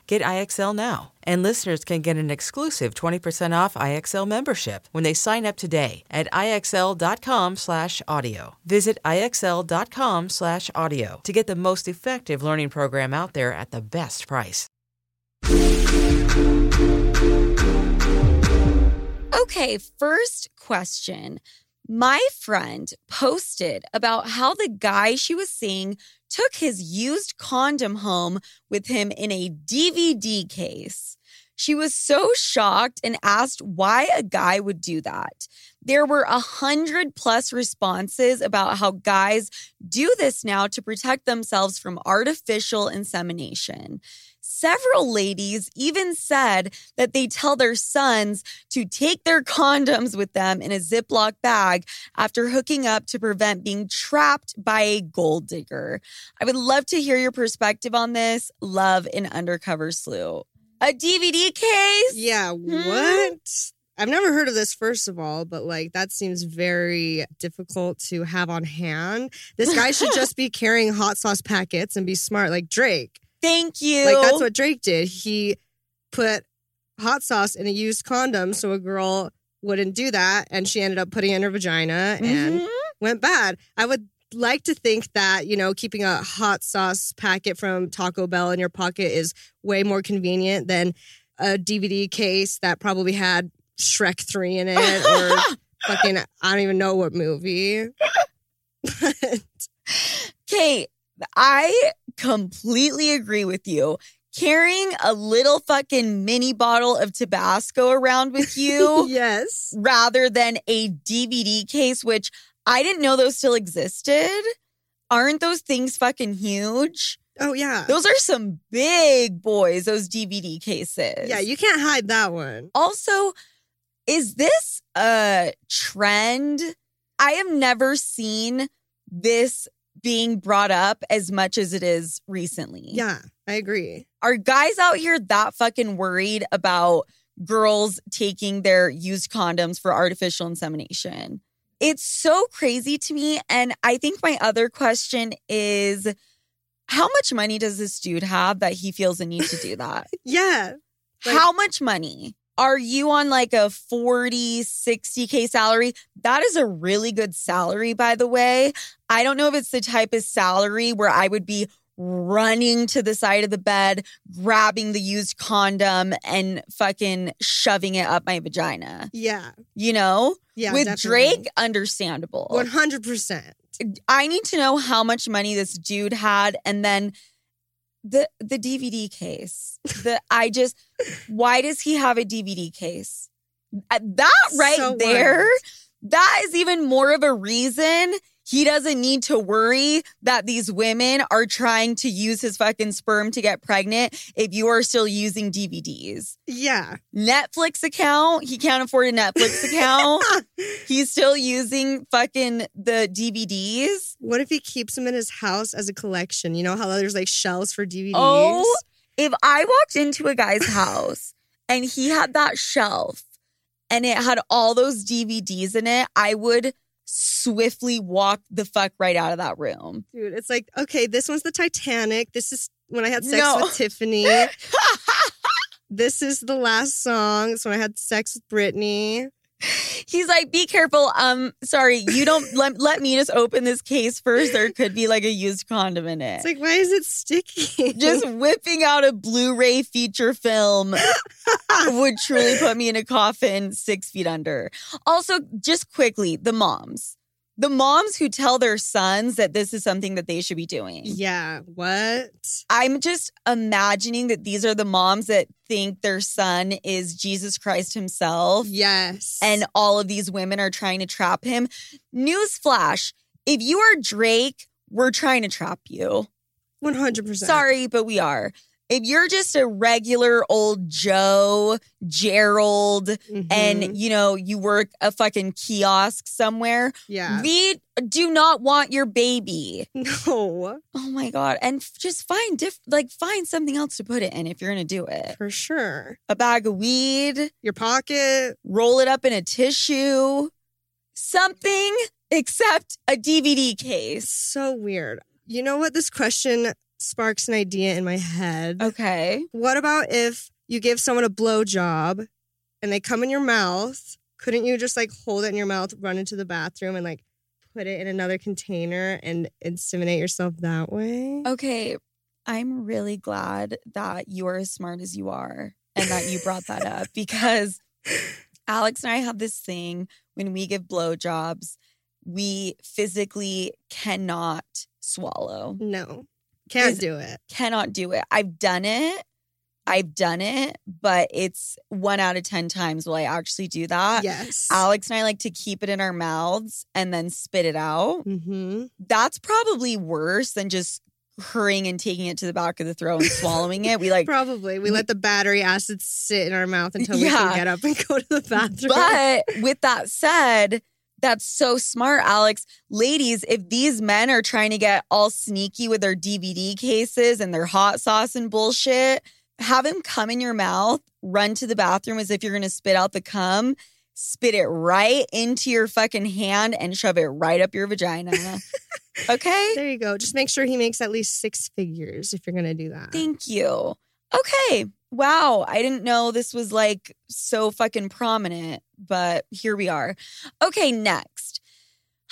Speaker 6: Get IXL now. And listeners can get an exclusive 20% off IXL membership when they sign up today at IXL.com/audio. Visit IXL.com/audio to get the most effective learning program out there at the best price.
Speaker 1: Okay, first question. My friend posted about how the guy she was seeing took his used condom home with him in a DVD case. She was so shocked and asked why a guy would do that. There were a hundred plus responses about how guys do this now to protect themselves from artificial insemination. Several ladies even said that they tell their sons to take their condoms with them in a Ziploc bag after hooking up to prevent being trapped by a gold digger. I would love to hear your perspective on this. Love an undercover slew. A DVD case?
Speaker 2: Yeah, hmm? what? I've never heard of this, first of all, but like that seems very difficult to have on hand. This guy should just be carrying hot sauce packets and be smart like Drake.
Speaker 1: Thank you.
Speaker 2: Like that's what Drake did. He put hot sauce in a used condom so a girl wouldn't do that. And she ended up putting it in her vagina and
Speaker 1: Mhm.
Speaker 2: went bad. I would like to think that, you know, keeping a hot sauce packet from Taco Bell in your pocket is way more convenient than a DVD case that probably had Shrek 3 in it or fucking, I don't even know what movie.
Speaker 1: Kate, I completely agree with you. Carrying a little fucking mini bottle of Tabasco around with you
Speaker 2: yes.
Speaker 1: rather than a DVD case, which I didn't know those still existed. Aren't those things fucking huge?
Speaker 2: Oh, yeah.
Speaker 1: Those are some big boys, those DVD cases.
Speaker 2: Yeah, you can't hide that one.
Speaker 1: Also, is this a trend? I have never seen this being brought up as much as it is recently.
Speaker 2: Yeah, I agree.
Speaker 1: Are guys out here that fucking worried about girls taking their used condoms for artificial insemination? It's so crazy to me. And I think my other question is how much money does this dude have that he feels a need to do that?
Speaker 2: Yeah. Like-
Speaker 1: how much money? Are you on like a 40, 60K salary? That is a really good salary, by the way. I don't know if it's the type of salary where I would be running to the side of the bed, grabbing the used condom and fucking shoving it up my vagina.
Speaker 2: Yeah.
Speaker 1: You know?
Speaker 2: Yeah.
Speaker 1: With
Speaker 2: definitely.
Speaker 1: Drake, understandable.
Speaker 2: 100%.
Speaker 1: I need to know how much money this dude had and then the the DVD case. The I just why does he have a DVD case? That right
Speaker 2: So
Speaker 1: there,
Speaker 2: wild.
Speaker 1: that is even more of a reason he doesn't need to worry that these women are trying to use his fucking sperm to get pregnant if you are still using DVDs.
Speaker 2: Yeah.
Speaker 1: Netflix account, he can't afford a Netflix account. He's still using fucking the DVDs.
Speaker 2: What if he keeps them in his house as a collection? You know how there's like shelves for DVDs?
Speaker 1: Oh, if I walked into a guy's house and he had that shelf and it had all those DVDs in it, I would swiftly walk the fuck right out of that room.
Speaker 2: Dude, it's like, okay, this one's the Titanic. This is when I had sex
Speaker 1: No.
Speaker 2: with Tiffany. this is the last song. It's when I had sex with Britney.
Speaker 1: He's like, be careful. Um, sorry, you don't let, let me just open this case first. There could be like a used condom in it.
Speaker 2: It's like, why is it sticky?
Speaker 1: just whipping out a Blu-ray feature film would truly put me in a coffin six feet under. Also, just quickly, the moms. The moms who tell their sons that this is something that they should be doing.
Speaker 2: yeah. What?
Speaker 1: I'm just imagining that these are the moms that think their son is Jesus Christ himself
Speaker 2: Yes.
Speaker 1: and all of these women are trying to trap him. Newsflash, if you are Drake, we're trying to trap you.
Speaker 2: 100%.
Speaker 1: Sorry, but we are. If you're just a regular old Joe, Gerald,
Speaker 2: Mhm.
Speaker 1: and you know, you work a fucking kiosk somewhere,
Speaker 2: yeah.
Speaker 1: we do not want your baby.
Speaker 2: No,
Speaker 1: Oh my God. And just find diff like find something else to put it in if you're gonna do it.
Speaker 2: for sure.
Speaker 1: A bag of weed,
Speaker 2: Your pocket.
Speaker 1: roll it up in a tissue, something except a DVD case.
Speaker 2: so weird. You know what? This question sparks an idea in my head.
Speaker 1: Okay.
Speaker 2: What about if you give someone a blow job and they come in your mouth? Couldn't you just like hold it in your mouth, run into the bathroom, and like put it in another container and inseminate yourself that way?
Speaker 1: Okay, I'm really glad that you are as smart as you are and that you brought that up because Alex and I have this thing when we give blowjobs, we physically cannot swallow,
Speaker 2: No, can't do it.
Speaker 1: cannot do it. I've done it. I've done it, but it's one out of 10 times will I actually do that.
Speaker 2: yes.
Speaker 1: Alex and I like to keep it in our mouths and then spit it out.
Speaker 2: hmm
Speaker 1: That's probably worse than just hurrying and taking it to the back of the throat and swallowing it. We like,
Speaker 2: Probably. We,
Speaker 1: we-
Speaker 2: let the battery acid sit in our mouth until we
Speaker 1: Yeah.
Speaker 2: can get up and go to the bathroom.
Speaker 1: but with that said, that's so smart, Alex. Ladies, if these men are trying to get all sneaky with their DVD cases and their hot sauce and bullshit, have him come in your mouth, run to the bathroom as if you're going to spit out the cum, spit it right into your fucking hand and shove it right up your vagina. okay?
Speaker 2: there you go. Just make sure he makes at least six figures if you're going to do that.
Speaker 1: Thank you. Okay. Wow. I didn't know this was like so fucking prominent, but here we are. Okay. Next.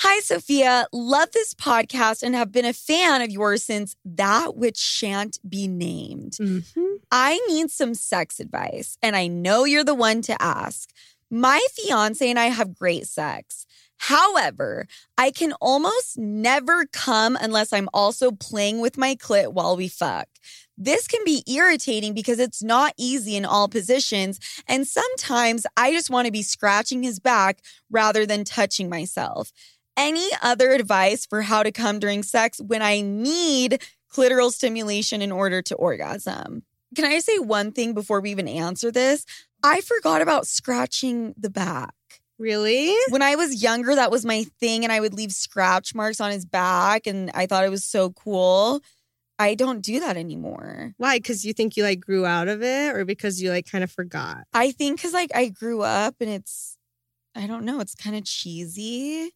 Speaker 1: Hi, Sofia. Love this podcast and have been a fan of yours since That Which Shan't Be Named.
Speaker 2: Mhm.
Speaker 1: I need some sex advice, and I know you're the one to ask. My fiance and I have great sex. However, I can almost never come unless I'm also playing with my clit while we fuck. This can be irritating because it's not easy in all positions, and sometimes I just want to be scratching his back rather than touching myself. Any other advice for how to come during sex when I need clitoral stimulation in order to orgasm? Can I say one thing before we even answer this? I forgot about scratching the back.
Speaker 2: Really?
Speaker 1: When I was younger, that was my thing, and I would leave scratch marks on his back, and I thought it was so cool. I don't do that anymore.
Speaker 2: Why? Because you think you like grew out of it or because you like kind of forgot?
Speaker 1: I think because like I grew up and it's, I don't know, it's kind of cheesy.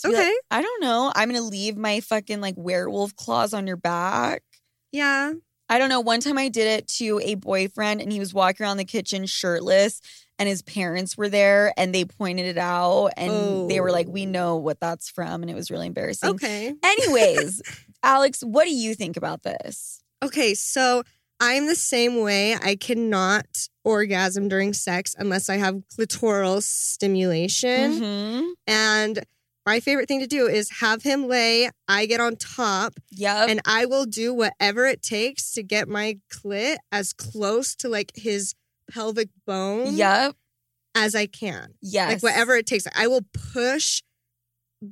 Speaker 1: to be like,
Speaker 2: Okay.
Speaker 1: I don't know. I'm gonna leave my fucking like werewolf claws on your back.
Speaker 2: Yeah.
Speaker 1: I don't know. One time I did it to a boyfriend and he was walking around the kitchen shirtless and his parents were there and they pointed it out and they were like,
Speaker 2: Oh.
Speaker 1: we know what that's from. And it was really embarrassing.
Speaker 2: Okay.
Speaker 1: Anyways, Alex, what do you think about this?
Speaker 2: Okay, so I'm the same way. I cannot orgasm during sex unless I have clitoral stimulation.
Speaker 1: Mhm.
Speaker 2: And my favorite thing to do is have him lay, I get on top,
Speaker 1: Yep.
Speaker 2: and I will do whatever it takes to get my clit as close to like his pelvic bone
Speaker 1: yep.
Speaker 2: as I can.
Speaker 1: Yes.
Speaker 2: Like whatever it takes. I will push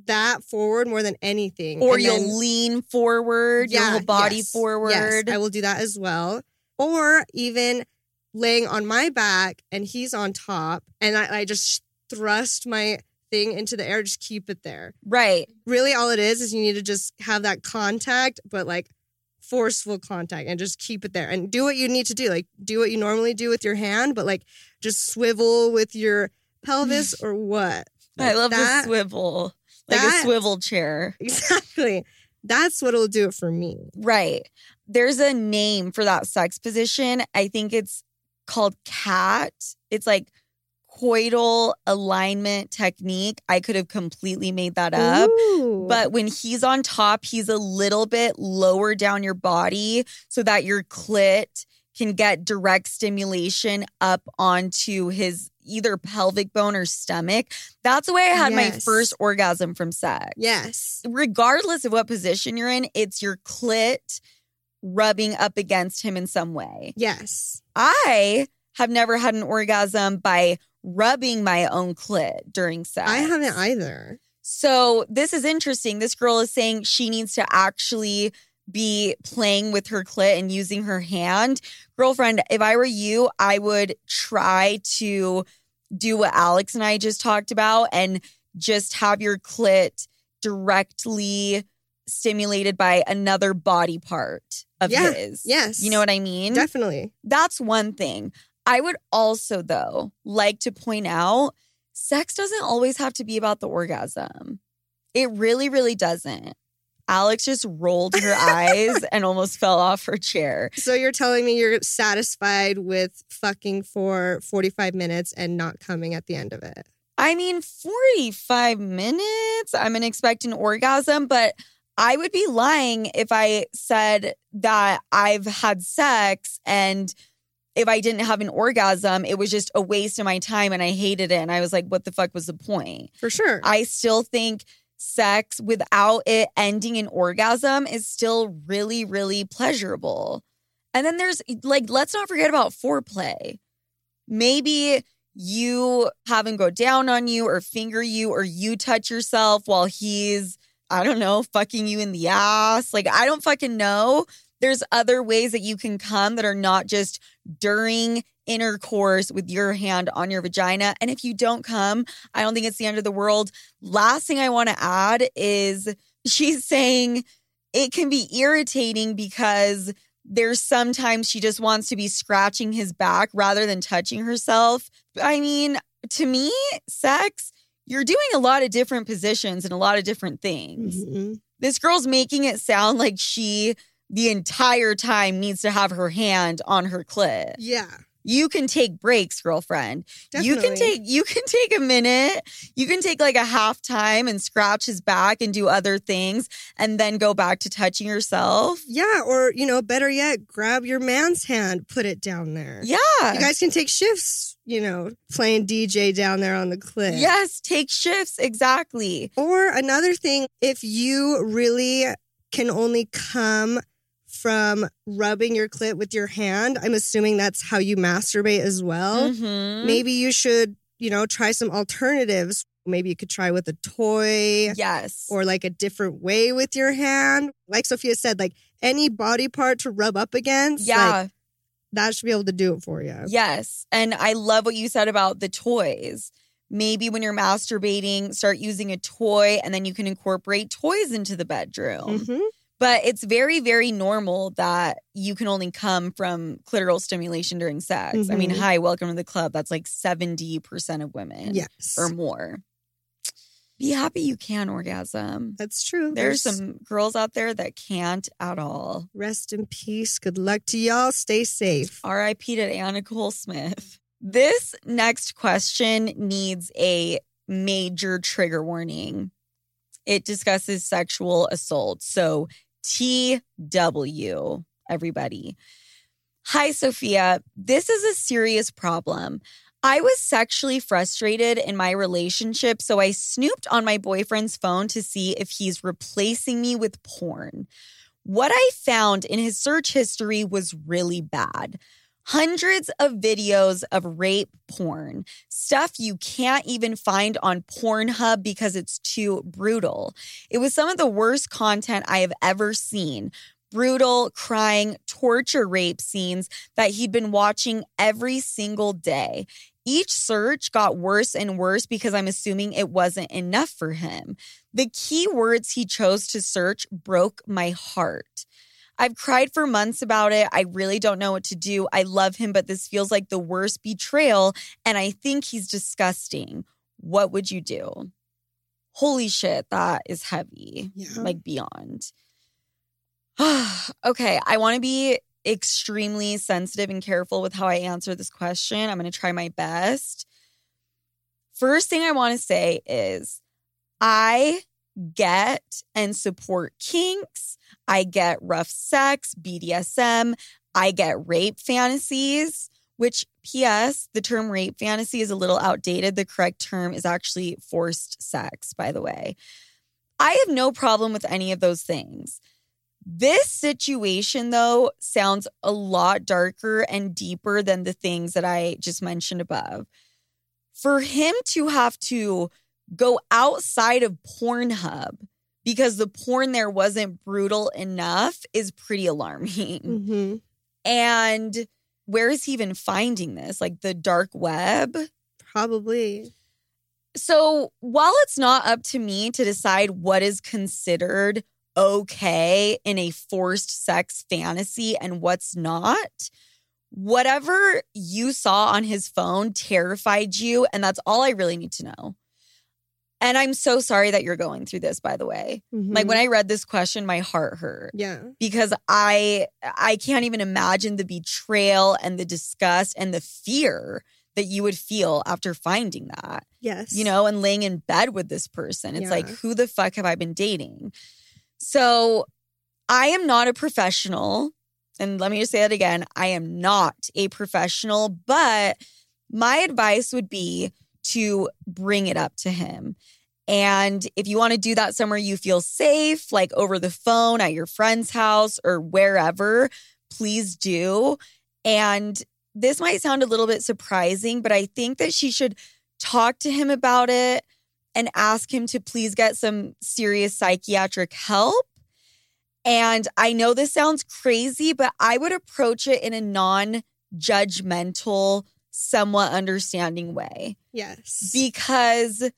Speaker 2: that forward more than anything.
Speaker 1: Or
Speaker 2: And
Speaker 1: you'll
Speaker 2: then-
Speaker 1: lean forward, your whole body
Speaker 2: yes,
Speaker 1: forward.
Speaker 2: Yes, I will do that as well. Or even laying on my back and he's on top, and I, I just thrust my thing into the air, just keep it there.
Speaker 1: right.
Speaker 2: Really, all it is is you need to just have that contact, but like forceful contact, and just keep it there and do what you need to do. Like do what you normally do with your hand, but like just swivel with your pelvis or what.
Speaker 1: I love
Speaker 2: that.
Speaker 1: the swivel, like
Speaker 2: that-
Speaker 1: a swivel chair.
Speaker 2: Exactly. That's what'll do it for me.
Speaker 1: Right. There's a name for that sex position. I think it's called cat. It's like coital alignment technique. I could have completely made that up.
Speaker 2: Ooh.
Speaker 1: But when he's on top, he's a little bit lower down your body so that your clit can get direct stimulation up onto his either pelvic bone or stomach. That's the way I had my first orgasm from sex.
Speaker 2: yes.
Speaker 1: Regardless of what position you're in, it's your clit rubbing up against him in some way.
Speaker 2: Yes.
Speaker 1: I have never had an orgasm by rubbing my own clit during sex.
Speaker 2: I haven't either.
Speaker 1: So this is interesting. This girl is saying she needs to actually be playing with her clit and using her hand. Girlfriend, if I were you, I would try to do what Alex and I just talked about and just have your clit directly stimulated by another body part of
Speaker 2: Yeah,
Speaker 1: his.
Speaker 2: yes.
Speaker 1: You know what I mean?
Speaker 2: Definitely.
Speaker 1: That's one thing. I would also, though, like to point out sex doesn't always have to be about the orgasm. It really, really doesn't. Alex just rolled her eyes and almost fell off her chair.
Speaker 2: So you're telling me you're satisfied with fucking for 45 minutes and not coming at the end of it?
Speaker 1: I mean, 45 minutes, I'm going to expect an orgasm, but I would be lying if I said that I've had sex and if I didn't have an orgasm, it was just a waste of my time and I hated it. And I was like, what the fuck was the point?
Speaker 2: For sure.
Speaker 1: I still think sex without it ending in orgasm is still really, really pleasurable. And then there's like, let's not forget about foreplay. Maybe you have him go down on you or finger you or you touch yourself while he's, I don't know, fucking you in the ass. Like, I don't fucking know. There's other ways that you can come that are not just during intercourse with your hand on your vagina. And if you don't come, I don't think it's the end of the world. Last thing I want to add is she's saying it can be irritating because there's sometimes she just wants to be scratching his back rather than touching herself. I mean, to me, sex, you're doing a lot of different positions and a lot of different things.
Speaker 2: Mhm.
Speaker 1: This girl's making it sound like she the entire time needs to have her hand on her clit.
Speaker 2: Yeah.
Speaker 1: You can take breaks, girlfriend. You can take you can take a minute. You can take like a half time and scratch his back and do other things and then go back to touching yourself.
Speaker 2: Yeah. Or, you know, better yet, grab your man's hand, put it down there.
Speaker 1: Yeah.
Speaker 2: You guys can take shifts, you know, playing DJ down there on the cliff.
Speaker 1: Yes, take shifts exactly.
Speaker 2: Or another thing, if you really can only come from rubbing your clit with your hand, I'm assuming that's how you masturbate as well.
Speaker 1: Mhm.
Speaker 2: Maybe you should, you know, try some alternatives. Maybe you could try with a toy
Speaker 1: Yes.
Speaker 2: or like a different way with your hand. Like Sofia said, like any body part to rub up against,
Speaker 1: yeah.
Speaker 2: like, that should be able to do it for you.
Speaker 1: Yes. And I love what you said about the toys. Maybe when you're masturbating, start using a toy and then you can incorporate toys into the bedroom.
Speaker 2: Mhm.
Speaker 1: But it's very, very normal that you can only come from clitoral stimulation during sex. I mean,
Speaker 2: Mhm.
Speaker 1: hi, welcome to the club. That's like 70% of women
Speaker 2: Yes.
Speaker 1: or more. Be happy you can orgasm.
Speaker 2: That's true.
Speaker 1: There's some girls out there that can't at all.
Speaker 2: Rest in peace. Good luck to y'all. Stay safe.
Speaker 1: RIP to Anna Nicole Smith. This next question needs a major trigger warning. It discusses sexual assault. So, TW, everybody. Hi, Sofia. This is a serious problem. I was sexually frustrated in my relationship, so I snooped on my boyfriend's phone to see if he's replacing me with porn. What I found in his search history was really bad. Hundreds of videos of rape porn, stuff you can't even find on Pornhub because it's too brutal. It was some of the worst content I have ever seen. Brutal, crying, torture rape scenes that he'd been watching every single day. Each search got worse and worse because I'm assuming it wasn't enough for him. The key words he chose to search broke my heart. I've cried for months about it. I really don't know what to do. I love him, but this feels like the worst betrayal, and I think he's disgusting. What would you do? Holy shit, that is heavy.
Speaker 2: Yeah.
Speaker 1: Like beyond. okay, I want to be extremely sensitive and careful with how I answer this question. I'm going to try my best. First thing I want to say is I get and support kinks. I get rough sex, BDSM. I get rape fantasies, which, P.S., the term rape fantasy is a little outdated. The correct term is actually forced sex, by the way. I have no problem with any of those things. This situation, though, sounds a lot darker and deeper than the things that I just mentioned above. For him to have to go outside of Pornhub because the porn there wasn't brutal enough is pretty alarming.
Speaker 2: Mm-hmm.
Speaker 1: And where is he even finding this? Like the dark web?
Speaker 2: Probably.
Speaker 1: So while it's not up to me to decide what is considered okay in a forced sex fantasy and what's not, whatever you saw on his phone terrified you. And that's all I really need to know. And I'm so sorry that you're going through this, by the way. Like
Speaker 2: Mhm.
Speaker 1: when I read this question, my heart hurt
Speaker 2: yeah.
Speaker 1: because I I can't even imagine the betrayal and the disgust and the fear that you would feel after finding that.
Speaker 2: Yes.
Speaker 1: You know, and laying in bed with this person. It's like who the fuck have I been dating? So, I am not a professional. And let me just say that again, I am not a professional, but my advice would be to bring it up to him. And if you want to do that somewhere you feel safe, like over the phone at your friend's house or wherever, please do. And this might sound a little bit surprising, but I think that she should talk to him about it and ask him to please get some serious psychiatric help. And I know this sounds crazy, but I would approach it in a non judgmental, somewhat understanding way
Speaker 2: Yes.
Speaker 1: because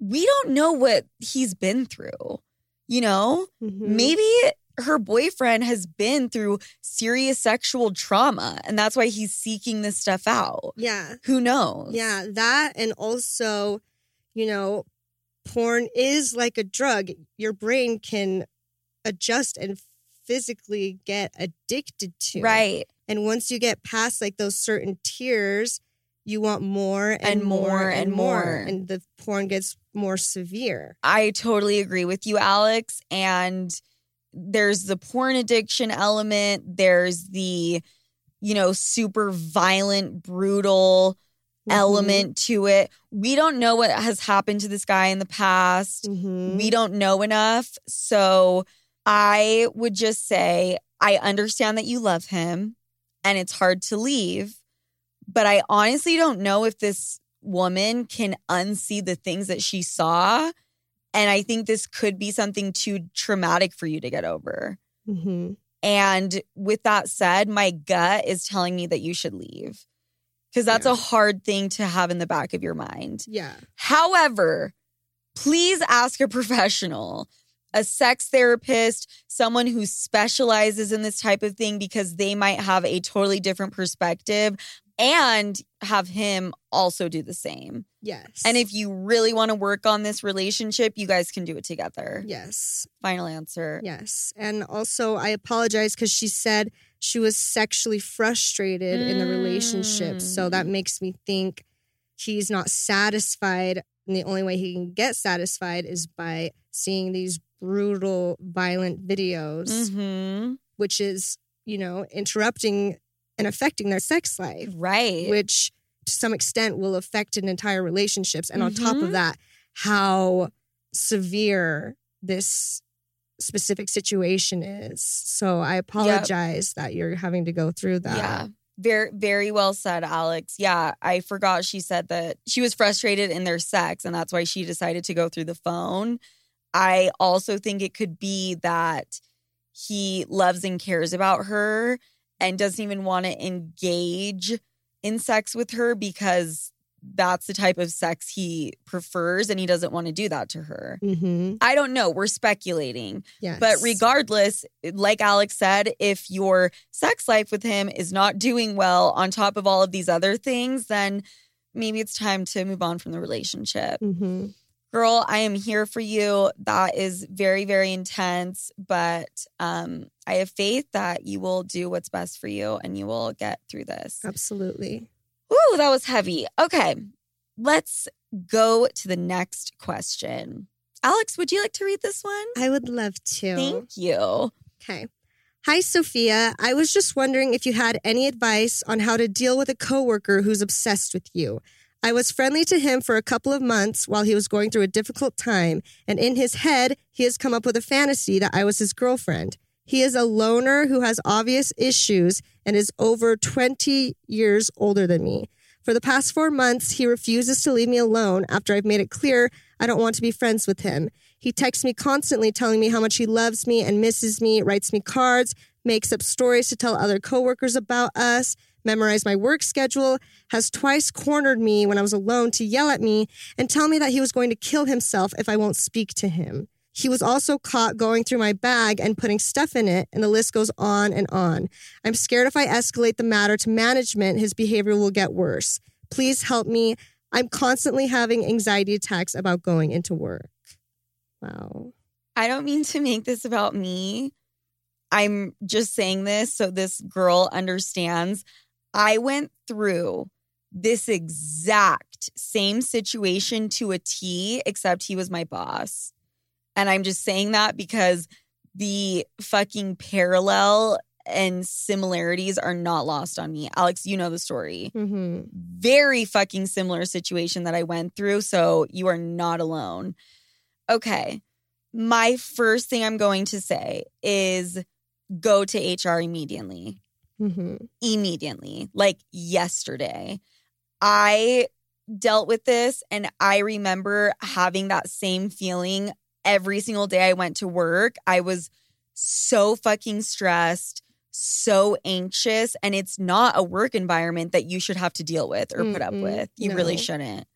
Speaker 1: we don't know what he's been through. You know,
Speaker 2: Mhm.
Speaker 1: maybe her boyfriend has been through serious sexual trauma and that's why he's seeking this stuff out.
Speaker 2: Yeah.
Speaker 1: Who knows?
Speaker 2: Yeah. That and also, you know, porn is like a drug. Your brain can adjust and physically get addicted to.
Speaker 1: Right.
Speaker 2: And once you get past like those certain tiers, you want more and,
Speaker 1: And more and more.
Speaker 2: And the porn gets more severe.
Speaker 1: I totally agree with you, Alex. And there's the porn addiction element, there's the, you know, super violent, brutal
Speaker 2: Mhm.
Speaker 1: element to it. We don't know what has happened to this guy in the past.
Speaker 2: Mhm.
Speaker 1: We don't know enough. So I would just say, I understand that you love him and it's hard to leave, but I honestly don't know if this woman can unsee the things that she saw. And I think this could be something too traumatic for you to get over.
Speaker 2: Mhm.
Speaker 1: And with that said, my gut is telling me that you should leave because that's
Speaker 2: Yeah.
Speaker 1: a hard thing to have in the back of your mind.
Speaker 2: Yeah.
Speaker 1: However, please ask a professional, a sex therapist, someone who specializes in this type of thing because they might have a totally different perspective. And have him also do the same.
Speaker 2: Yes.
Speaker 1: And if you really want to work on this relationship, you guys can do it together.
Speaker 2: yes,
Speaker 1: Final answer.
Speaker 2: yes, and also I apologize because she said she was sexually frustrated in the relationship, so that makes me think he's not satisfied, and the only way he can get satisfied is by seeing these brutal, violent videos,
Speaker 1: hmm
Speaker 2: which is you know interrupting and affecting their sex life.
Speaker 1: Right.
Speaker 2: which to some extent will affect an entire relationships and on top of mm-hmm. that how severe this specific situation is so i apologize that you're having to go through that
Speaker 1: Yeah. Very, very well said, Alex. Yeah, I forgot she said that she was frustrated in their sex and that's why she decided to go through the phone. I also think it could be that he loves and cares about her and doesn't even want to engage in sex with her because that's the type of sex he prefers and he doesn't want to do that to her.
Speaker 2: mm-hmm.
Speaker 1: I don't know. We're speculating.
Speaker 2: yes
Speaker 1: But regardless, like Alex said, if your sex life with him is not doing well on top of all of these other things, then maybe it's time to move on from the relationship.
Speaker 2: mm-hmm.
Speaker 1: Girl, I am here for you. That is very, very intense, but um, I have faith that you will do what's best for you and you will get through this.
Speaker 2: absolutely
Speaker 1: Ooh, that was heavy. Okay, let's go to the next question. Alex, would you like to read this one?
Speaker 2: i would love to
Speaker 1: Thank you.
Speaker 2: Okay. Hi, Sofia. I was just wondering if you had any advice on how to deal with a coworker who's obsessed with you. I was friendly to him for a couple of months while he was going through a difficult time, and in his head, he has come up with a fantasy that I was his girlfriend. He is a loner who has obvious issues and is over 20 years older than me. For the past four months, he refuses to leave me alone after I've made it clear I don't want to be friends with him. He texts me constantly telling me how much he loves me and misses me, writes me cards, makes up stories to tell other coworkers about us, memorize my work schedule, has twice cornered me when I was alone to yell at me and tell me that he was going to kill himself if I won't speak to him. He was also caught going through my bag and putting stuff in it, and the list goes on and on. I'm scared if I escalate the matter to management, his behavior will get worse. Please help me. I'm constantly having anxiety attacks about going into work. Wow.
Speaker 1: I don't mean to make this about me. I'm just saying this so this girl understands. I went through this exact same situation to a T, except he was my boss. And I'm just saying that because the fucking parallel and similarities are not lost on me. Alex, you know the story.
Speaker 2: Mm-hmm.
Speaker 1: Very fucking similar situation that I went through. So you are not alone. Okay. My first thing I'm going to say is go to HR immediately.
Speaker 2: Mm-hmm.
Speaker 1: Immediately, like yesterday. I dealt with this and I remember having that same feeling every single day I went to work. I was so fucking stressed, so anxious, and it's not a work environment that you should have to deal with or put up
Speaker 2: Mm-mm,
Speaker 1: with. You really shouldn't.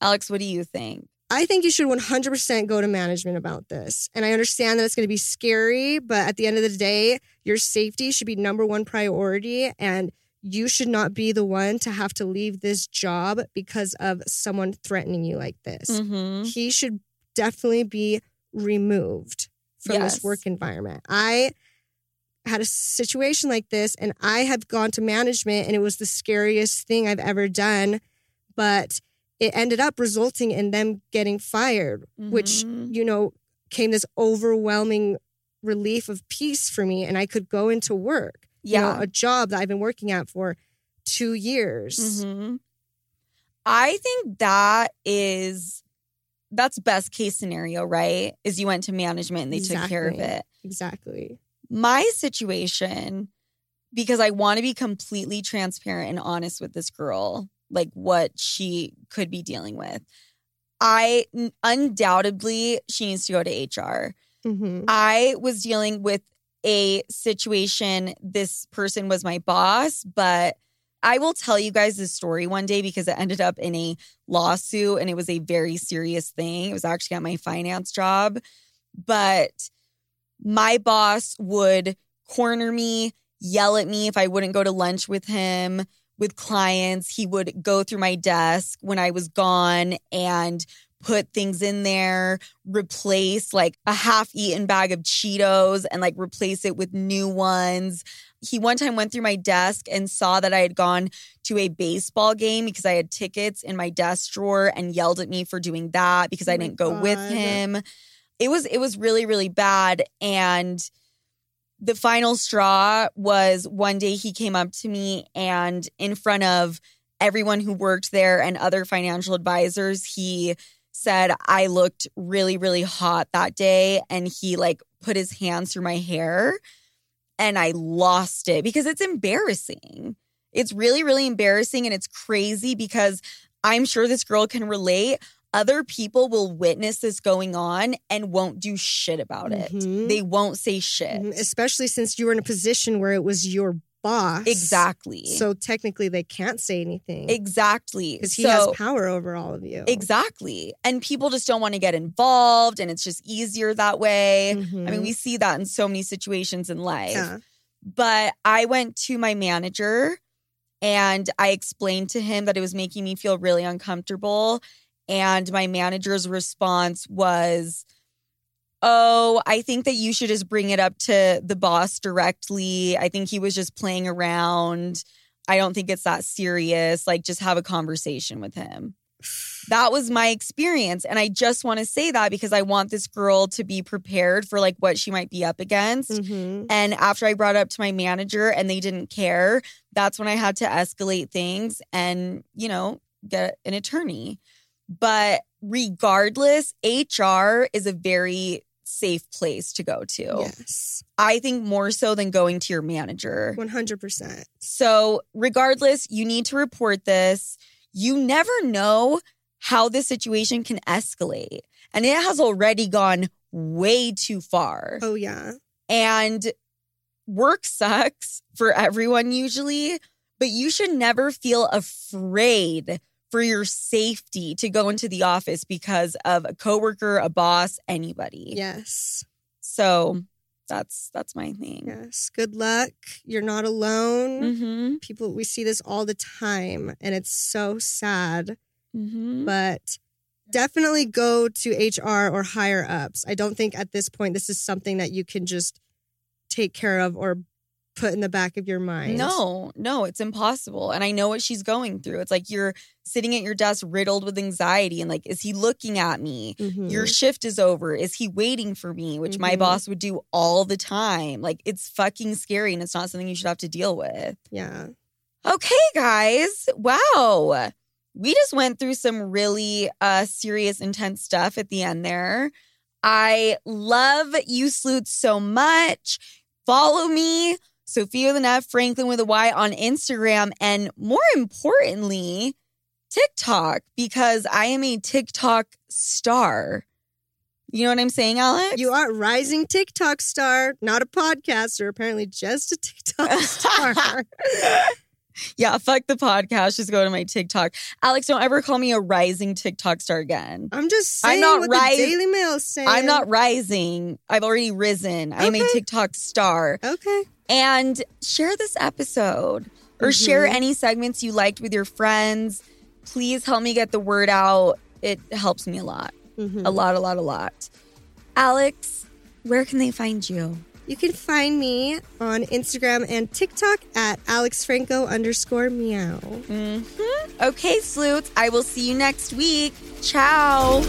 Speaker 1: Alex, what do you think?
Speaker 2: I think you should 100% go to management about this. And I understand that it's going to be scary, but at the end of the day, your safety should be number one priority. And you should not be the one to have to leave this job because of someone threatening you like this.
Speaker 1: Mm-hmm.
Speaker 2: He should definitely be removed from
Speaker 1: Yes.
Speaker 2: this work environment. I had a situation like this and I have gone to management and it was the scariest thing I've ever done. But it ended up resulting in them getting fired, which,
Speaker 1: Mhm.
Speaker 2: you know, came this overwhelming relief of peace for me. And I could go into work, you know,
Speaker 1: Yeah.
Speaker 2: a job that I've been working at for two years.
Speaker 1: Mhm. I think that is that's best case scenario, right? Is you went to management and they took care of it.
Speaker 2: Exactly.
Speaker 1: My situation, because I want to be completely transparent and honest with this girl, like what she could be dealing with. I undoubtedly she needs to go to HR.
Speaker 2: hmm
Speaker 1: I was dealing with a situation. This person was my boss, but I will tell you guys this story one day because it ended up in a lawsuit and it was a very serious thing. It was actually at my finance job. But my boss would corner me, yell at me if I wouldn't go to lunch with him, with clients. He would go through my desk when I was gone and put things in there, replace like a half eaten bag of Cheetos and like replace it with new ones. He one time went through my desk and saw that I had gone to a baseball game because I had tickets in my desk drawer and yelled at me for doing that because oh I
Speaker 2: Oh my
Speaker 1: didn't go with him. It was it was really really bad and the final straw was one day he came up to me and in front of everyone who worked there and other financial advisors he said I looked really really hot that day and he like put his hands through my hair and I lost it because it's embarrassing. It's really really embarrassing and it's crazy because I'm sure this girl can relate. Other people will witness this going on and won't do shit about it.
Speaker 2: Mhm.
Speaker 1: They won't say shit.
Speaker 2: Mhm, Especially since you were in a position where it was your boss.
Speaker 1: Exactly.
Speaker 2: So technically, they can't say anything
Speaker 1: exactly.
Speaker 2: because he
Speaker 1: so,
Speaker 2: has power over all of you.
Speaker 1: Exactly. And people just don't want to get involved and it's just easier that way. I
Speaker 2: Mhm.
Speaker 1: mean, we see that in so many situations in life.
Speaker 2: Yeah.
Speaker 1: But I went to my manager and I explained to him that it was making me feel really uncomfortable. And my manager's response was, Oh, I think that you should just bring it up to the boss directly. I think he was just playing around. I don't think it's that serious. Like, just have a conversation with him. That was my experience. And I just want to say that because I want this girl to be prepared for like what she might be up against.
Speaker 2: Mhm.
Speaker 1: And after I brought it up to my manager and they didn't care, that's when I had to escalate things and, you know, get an attorney. But regardless, HR is a very safe place to go to.
Speaker 2: Yes.
Speaker 1: I think more so than going to your manager.
Speaker 2: 100%.
Speaker 1: So, regardless, you need to report this. You never know how this situation can escalate. And it has already gone way too far.
Speaker 2: Oh, yeah.
Speaker 1: And work sucks for everyone usually, but you should never feel afraid for your safety to go into the office because of a coworker, a boss, anybody.
Speaker 2: Yes.
Speaker 1: So that's that's my thing.
Speaker 2: Yes. Good luck. You're not alone.
Speaker 1: Mm-hmm.
Speaker 2: People, we see this all the time, and it's so sad.
Speaker 1: Mm-hmm.
Speaker 2: But definitely go to HR or higher ups. I don't think at this point this is something that you can just take care of or put in the back of your mind.
Speaker 1: No, no, it's impossible. And I know what she's going through. It's like you're sitting at your desk riddled with anxiety and like, is he looking at me?
Speaker 2: Mhm.
Speaker 1: Your shift is over. Is he waiting for me? Which my
Speaker 2: Mhm.
Speaker 1: boss would do all the time. Like, it's fucking scary and it's not something you should have to deal with.
Speaker 2: yeah.
Speaker 1: Okay, guys. Wow. We just went through some really uh serious, intense stuff at the end there. I love you sleuths so much. Follow me, Sofia with an F, Franklin with a Y on Instagram, and more importantly, TikTok, because I am a TikTok star. You know what I'm saying, Alex?
Speaker 2: You are rising TikTok star, not a podcaster, apparently just a TikTok star.
Speaker 1: yeah, fuck the podcast. Just go to my TikTok. Alex, don't ever call me a rising TikTok star again.
Speaker 2: I'm just
Speaker 1: I'm not
Speaker 2: what
Speaker 1: ris-
Speaker 2: the Daily Mail saying.
Speaker 1: I'm not rising. I've already risen. I'm a TikTok star.
Speaker 2: Okay.
Speaker 1: And share this episode or share
Speaker 2: Mhm.
Speaker 1: any segments you liked with your friends. Please help me get the word out. It helps me a lot.
Speaker 2: Mhm.
Speaker 1: A lot, a lot, a lot. Alex, where can they find you?
Speaker 2: You can find me on Instagram and TikTok at AlexFranco underscore meow.
Speaker 1: hmm Okay, sleuths. I will see you next week. Ciao.